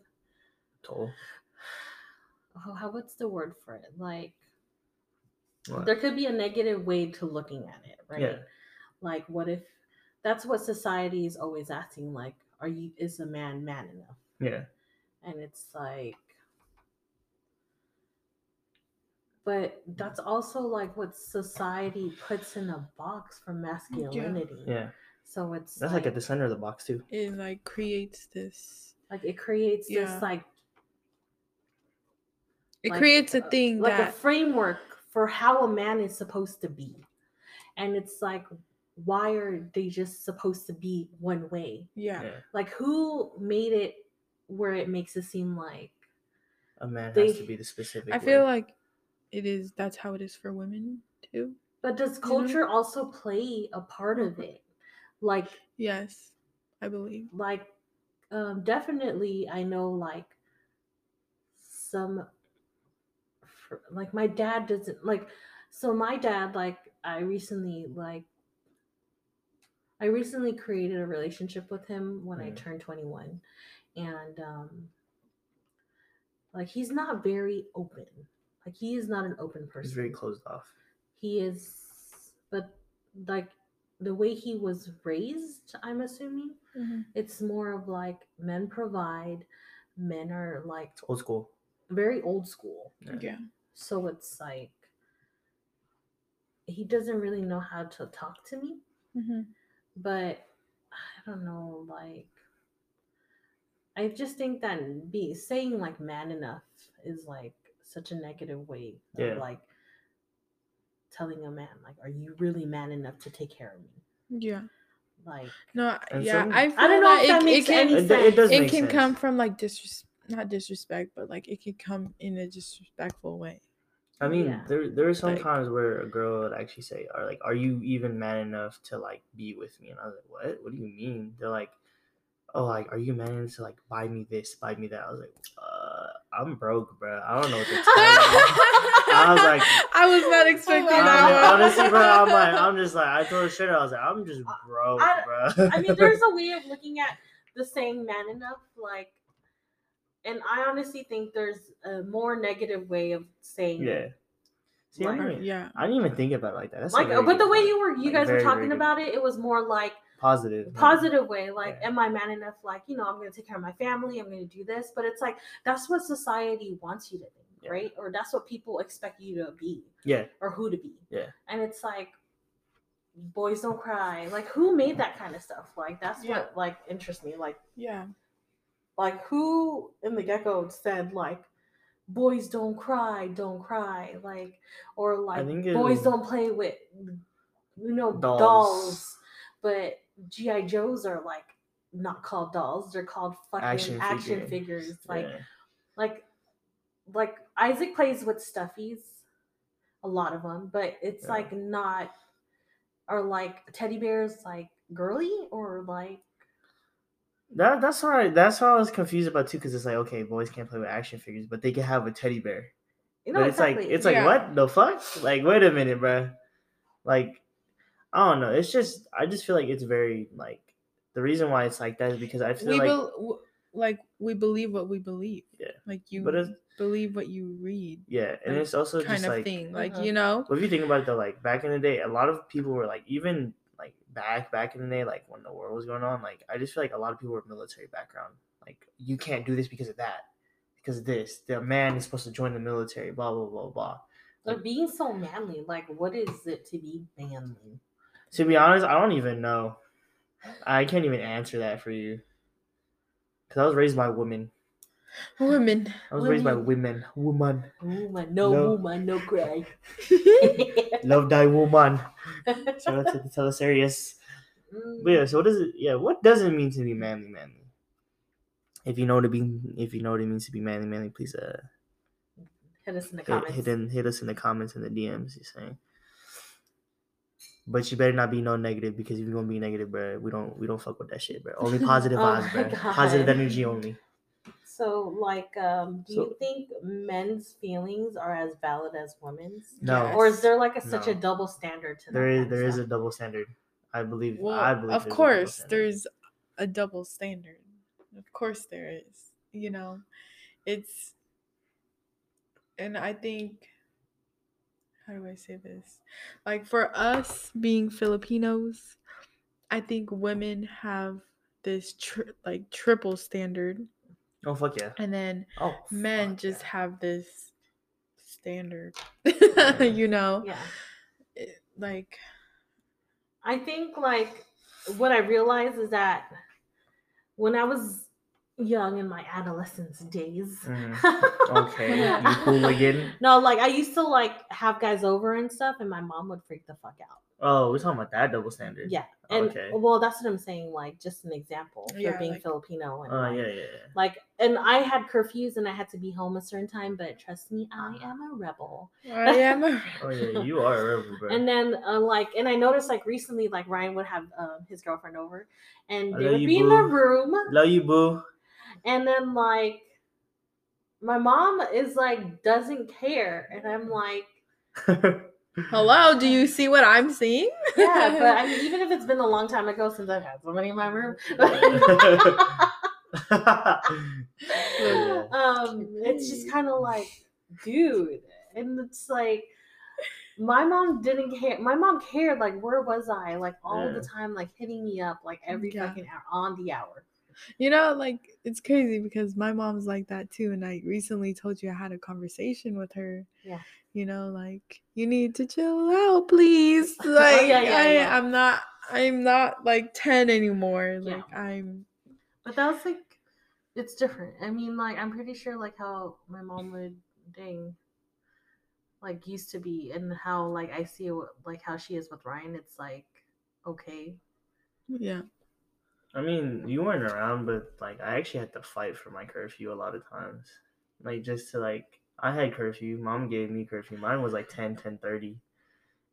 Toll. oh, how what's the word for it like What? there could be a negative way to looking at it right Yeah. like what if that's what society is always asking like are you is a man man enough Yeah. and it's like but that's also like what society puts in a box for masculinity Yeah. so it's That's like, at the center of the box too. it like creates this. like it creates Yeah. this like It like, creates a uh, thing like a framework for how a man is supposed to be and it's like why are they just supposed to be one way yeah. Yeah. like who made it where it makes it seem like A man They- has to be the specific. I feel way. like it is. That's how it is for women too. but does know? culture also play a part of it like Yes, I believe. like um definitely i know like some fr- like my dad doesn't like so my dad like i recently like i recently created a relationship with him when i Mhm. turned 21 and um like he's not very open like he is not an open person he's very closed off. he is but like the way he was raised i'm assuming Mm-hmm. it's more of like men provide men are like It's old school. very old school Yeah. Yeah. So it's like he doesn't really know how to talk to me hmm but i don't know like i just think that be saying like man enough is like such a negative way of Yeah. like telling a man like are you really man enough to take care of me Yeah. like No. And yeah. some- I feel i don't know that if that it, makes it can. any sense it does it can sense. come from like disres not disrespect, but like it can come in a disrespectful way. I mean, Yeah. there there are some Like- times where a girl would actually say, "Are like, are you even man enough to like be with me?" And I was like, "What? What do you mean?" They're like, "Oh, like, are you man enough to like buy me this, buy me that?" I was like, "Uh, I'm broke, bro. I don't know what to tell you." I was like- I was not expecting I that one. honestly, bro, I'm like, I'm just like, I told straight. I was like, I'm just broke, I- bro. I mean, there's a way of looking at the saying "man enough," like, and I honestly think there's a more negative way of saying yeah. See, I Like- didn't, even- yeah. I didn't even think about it like that. That's like, but the way you were, you Like, guys very, were talking about it, it was more like positive, positive way like Yeah. am i man enough like you know i'm going to take care of my family i'm going to do this but it's like that's what society wants you to think Yeah. right or that's what people expect you to be Yeah, or who to be Yeah. and it's like boys don't cry like who made that kind of stuff like that's Yeah. what like interests me like Yeah. Like who in the gecko said like boys don't cry don't cry like or like boys don't play with you know Dolls. dolls, but gi joes are like not called dolls they're called fucking Action action, figure. figures like yeah. like like isaac plays with stuffies a lot of them but it's Yeah. like not are like teddy bears like girly or like That that's why that's why I was confused about too, because it's like okay, boys can't play with action figures, but they can have a teddy bear. you know but it's like it's like Yeah. what the fuck? Like wait a minute, bro. Like I don't know. It's just I just feel like it's very like the reason why it's like that is because I feel we like bel w- like we believe what we believe. Yeah. Like you But believe what you read, yeah, and like, it's also kind just of like thing. Like Mhm. you know. But if you think about it though, like back in the day, a lot of people were like even like back back in the day, like when the war was going on, like I just feel like a lot of people were military background. Like you can't do this because of that. Because of this. The man is supposed to join the military, blah blah blah blah. But being so manly, like, what is it to be manly? To be honest, I don't even know. I can't even answer that for you. Cause I was raised by women. Women. I was raised by Women. women. Woman. Woman, no, No. woman, no cry. Love thy woman. Shout out to the Teleseryes. Mm, But yeah, so what does it? Yeah, what does it mean to be manly, manly? If you know to be, if you know what it means to be manly, manly, please uh Hit us in the comments. hit, in, hit us in the comments and the DMs. You're saying, but you better not be no negative because if you're gonna be negative, bro, we don't we don't fuck with that shit, bro. Only positive Oh vibes, my bro. Positive energy only. So, like, um, do So- you think men's feelings are as valid as women's? No, Or is there like a, such a double standard to that? there is kind of there is a double standard. I believe. Well, I believe. of there's a course, standard. there's a double standard. Of course, there is. You know, it's, and I think, how do I say this? Like for us being Filipinos, I think women have this tri- like triple standard, Oh fuck yeah. and then Oh men just yeah. have this standard. you know, Yeah. It- like I think like what I realized is that when I was young in my adolescence days. Mhm. Okay, you hooligan. No, like I used to like have guys over and stuff, and my mom would freak the fuck out. Oh, we're talking about that double standard. Yeah, and Okay. well, that's what I'm saying. Like just an example for Yeah, being like- Filipino. And Oh like, yeah, yeah, yeah. like, and I had curfews and I had to be home a certain time. But trust me, I am a rebel. I am a Oh yeah, you are a rebel, bro. And then uh, like, and I noticed like recently, like Ryan would have um, his girlfriend over, and they would you, be in the room, Love you, boo. and then like, my mom is like doesn't care, and I'm like, Hello, do you see what I'm seeing? yeah, but I mean, even if it's been a long time ago since I've had somebody in my room. Um it's just kind of like dude and it's like my mom didn't care my mom cared like where was i like all Yeah. the time like hitting me up like every Yeah. fucking hour on the hour You know, like it's crazy because my mom's like that too. And I recently told you I had a conversation with her. Yeah. You know, like you need to chill out, please. Oh, like Oh, yeah, yeah, I, yeah. I'm not I'm not like 10 anymore. Like I'm but that was like it's different i mean like i'm pretty sure like how my mom would dang like used to be and how like i see like how she is with ryan it's like okay yeah. I mean, you weren't around, but like I actually had to fight for my curfew a lot of times. Like just to like I had curfew. Mom gave me curfew. Mine was like 10, 10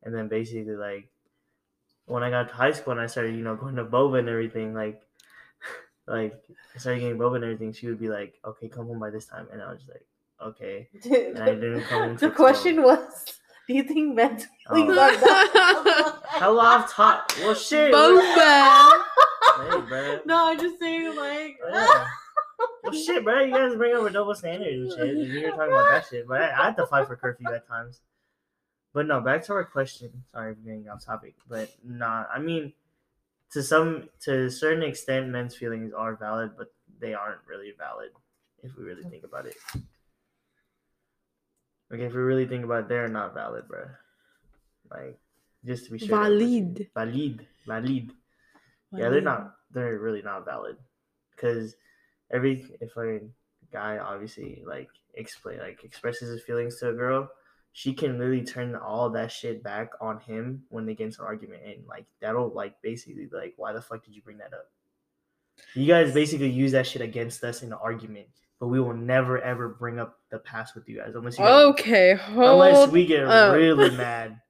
And then basically like when I got to high school and I started, you know, going to boba and everything, like like I started getting boba and everything, she would be like, Okay, come home by this time and I was just like, Okay. And I didn't come home the question 12. was, do you think men's feelings Oh. are valid? How off top well shit. Boba. Hey, bro. no, I'm just saying like. Yeah. Well, shit, bro. You guys bring up a double standard and shit. And you're talking about that shit. But I, I had to fight for curfew at times. But no, back to our question. Sorry for getting off topic. But nah, I mean, to some, to a certain extent, men's feelings are valid, but they aren't really valid if we really think about it. Like, if we really think about it, they're not valid, bro. Like, just to be sure. Valid. Valid. Valid. Yeah, they're not. They're really not valid, because every if a guy obviously like explain like expresses his feelings to a girl, she can literally turn all that shit back on him when they get into an argument, and like that'll like basically like, why the fuck did you bring that up? You guys basically use that shit against us in an argument, but we will never ever bring up the past with you guys unless you guys, Okay, unless we get up. really mad.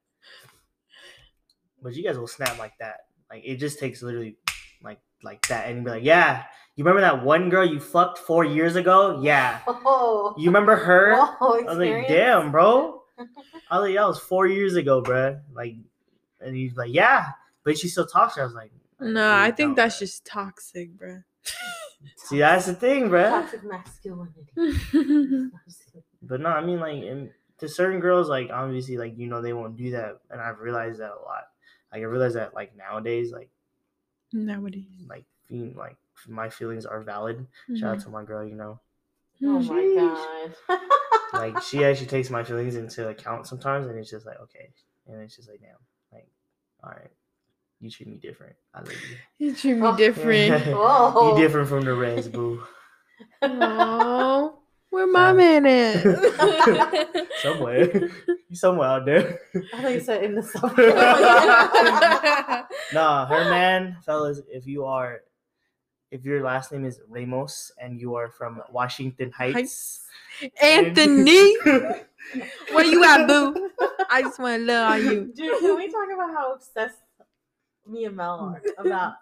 But you guys will snap like that. Like it just takes literally like like that and be like, yeah, you remember that one girl you fucked four years ago? Yeah. Oh. You remember her? Whoa, I was like, damn, bro. I was like, that was four years ago, bruh. Like, and he's like, yeah, but she still talks. to her. I was like, No, I think don't, that's bruh. just toxic, bro. See, that's the thing, bruh. toxic masculinity. But no, I mean, like, in, to certain girls, like, obviously, like, you know, they won't do that, and I've realized that a lot. Like, I realize that, like, nowadays, like, Nowadays. like, fe- like, my feelings are valid. Shout out mm-hmm. to my girl, you know. Oh Sheesh. my god. Like, she actually takes my feelings into account sometimes, and it's just like, okay, and it's just like, damn, like, all right, you treat me different. I love you. You treat me Oh. different. Whoa. you oh. different from the rest, boo. Oh, where my man at? somewhere, you somewhere out there. I thought you said in the summer. Nah, her man, fellas, if you are, if your last name is Ramos and you are from Washington Heights, Anthony, where you at, boo? I just want to love on you. Dude, can we talk about how obsessed me and Mel are about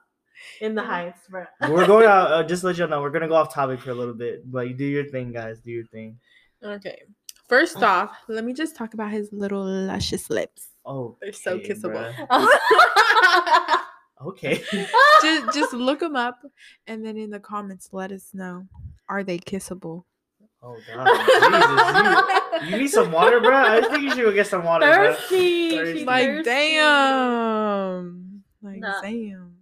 in the heights, bro? we're going out. Uh, just to let you know, we're gonna go off topic for a little bit, but you do your thing, guys. Do your thing. Okay. First off, let me just talk about his little luscious lips. Oh, They're so kissable. Okay. just, just look them up, and then in the comments, let us know: Are they kissable? Oh God, Jesus, you, you need some water, bro. I think you should go get some water, bro. thirsty. Thirsty. Like, thirsty. damn. Like, Nah. damn.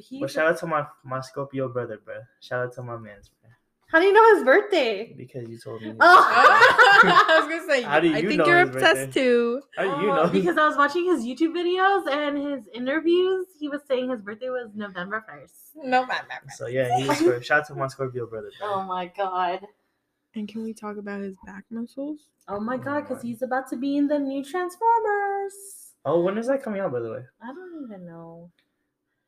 Uh, he- But shout out to my my Scorpio brother, bro. Shout out to my man's, bro. How do you know his birthday? Because you told me. Oh. I was gonna say, How do you I think know you're obsessed too. How do you Oh, know? Because I was watching his YouTube videos and his interviews. He was saying his birthday was November 1st. No, man, So yeah, he's Scorpio. Shout out to my Scorpio brother. Bro. Oh my god. And can we talk about his back muscles? Oh my Oh god, because he's about to be in the new Transformers. Oh, when is that coming out, by the way? I don't even know.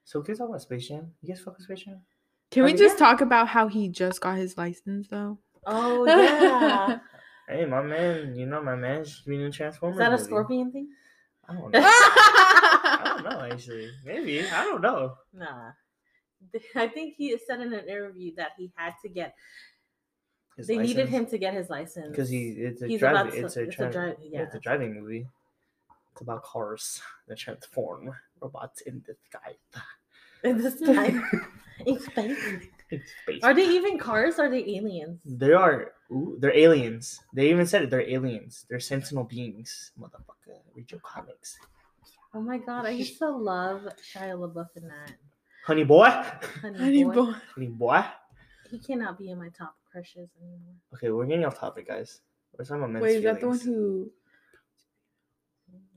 So can we talk about Space Jam? You guys fuck with Space Jam? Can we just yeah. talk about how he just got his license though? Oh yeah. Hey, my man. You know my man's being in Transformers. Is that a movie. scorpion thing? I don't know. I don't know actually. Maybe I don't know. Nah. I think he said in an interview that he had to get His they needed him to get his license. because he it's a He's driving about to- it's a, it's a tra- drive- yeah. yeah. it's a driving movie. It's about cars that transform robots in the sky. in this time in space. In space. Are they even cars? Or are they aliens? They are. Ooh, they're aliens. They even said it. They're aliens. They're sentinel beings. Motherfucker. Read your comics. Oh my god, I used to love Shia LaBeouf in that. Honey boy. Honey, Honey boy. boy. Honey boy. He cannot be in my top crushes anymore. Okay, we're getting off topic, guys. We're talking about men's Wait, is that the one who?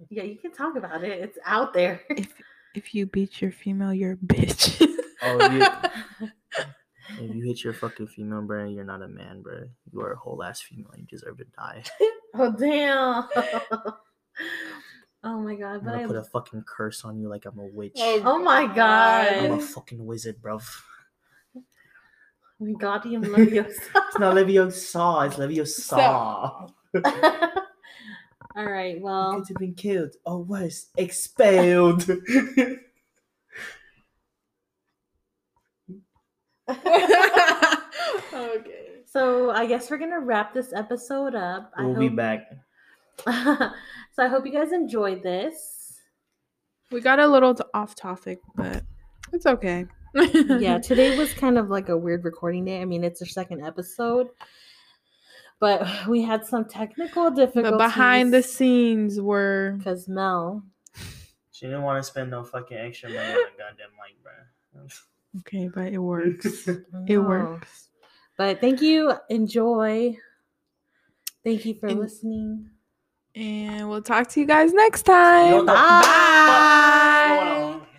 Yeah, you can talk about it. It's out there. If if you beat your female, you're a bitch. Oh, you, if you hit your fucking female, bro, you're not a man, bro. You are a whole ass female. You deserve to die. oh damn. oh my god, I'm gonna I put a fucking curse on you like I'm a witch. Oh, oh my god! I'm a fucking wizard, bruv. Wingardium Leviosa. It's not Leviosa. It's Leviosa. All right. You Well, could have been killed or worse, expelled. okay. so I guess we're gonna wrap this episode up. We'll be hope- back. so I hope you guys enjoyed this. We got a little off topic, but it's okay. yeah, today was kind of like a weird recording day. I mean, it's our second episode, but we had some technical difficulties. But behind the scenes were because Mel. She didn't want to spend no fucking extra money on a goddamn mic, bro. okay, but it works. It No. works. But thank you. Enjoy. Thank you for And- listening. And we'll talk to you guys next time. You know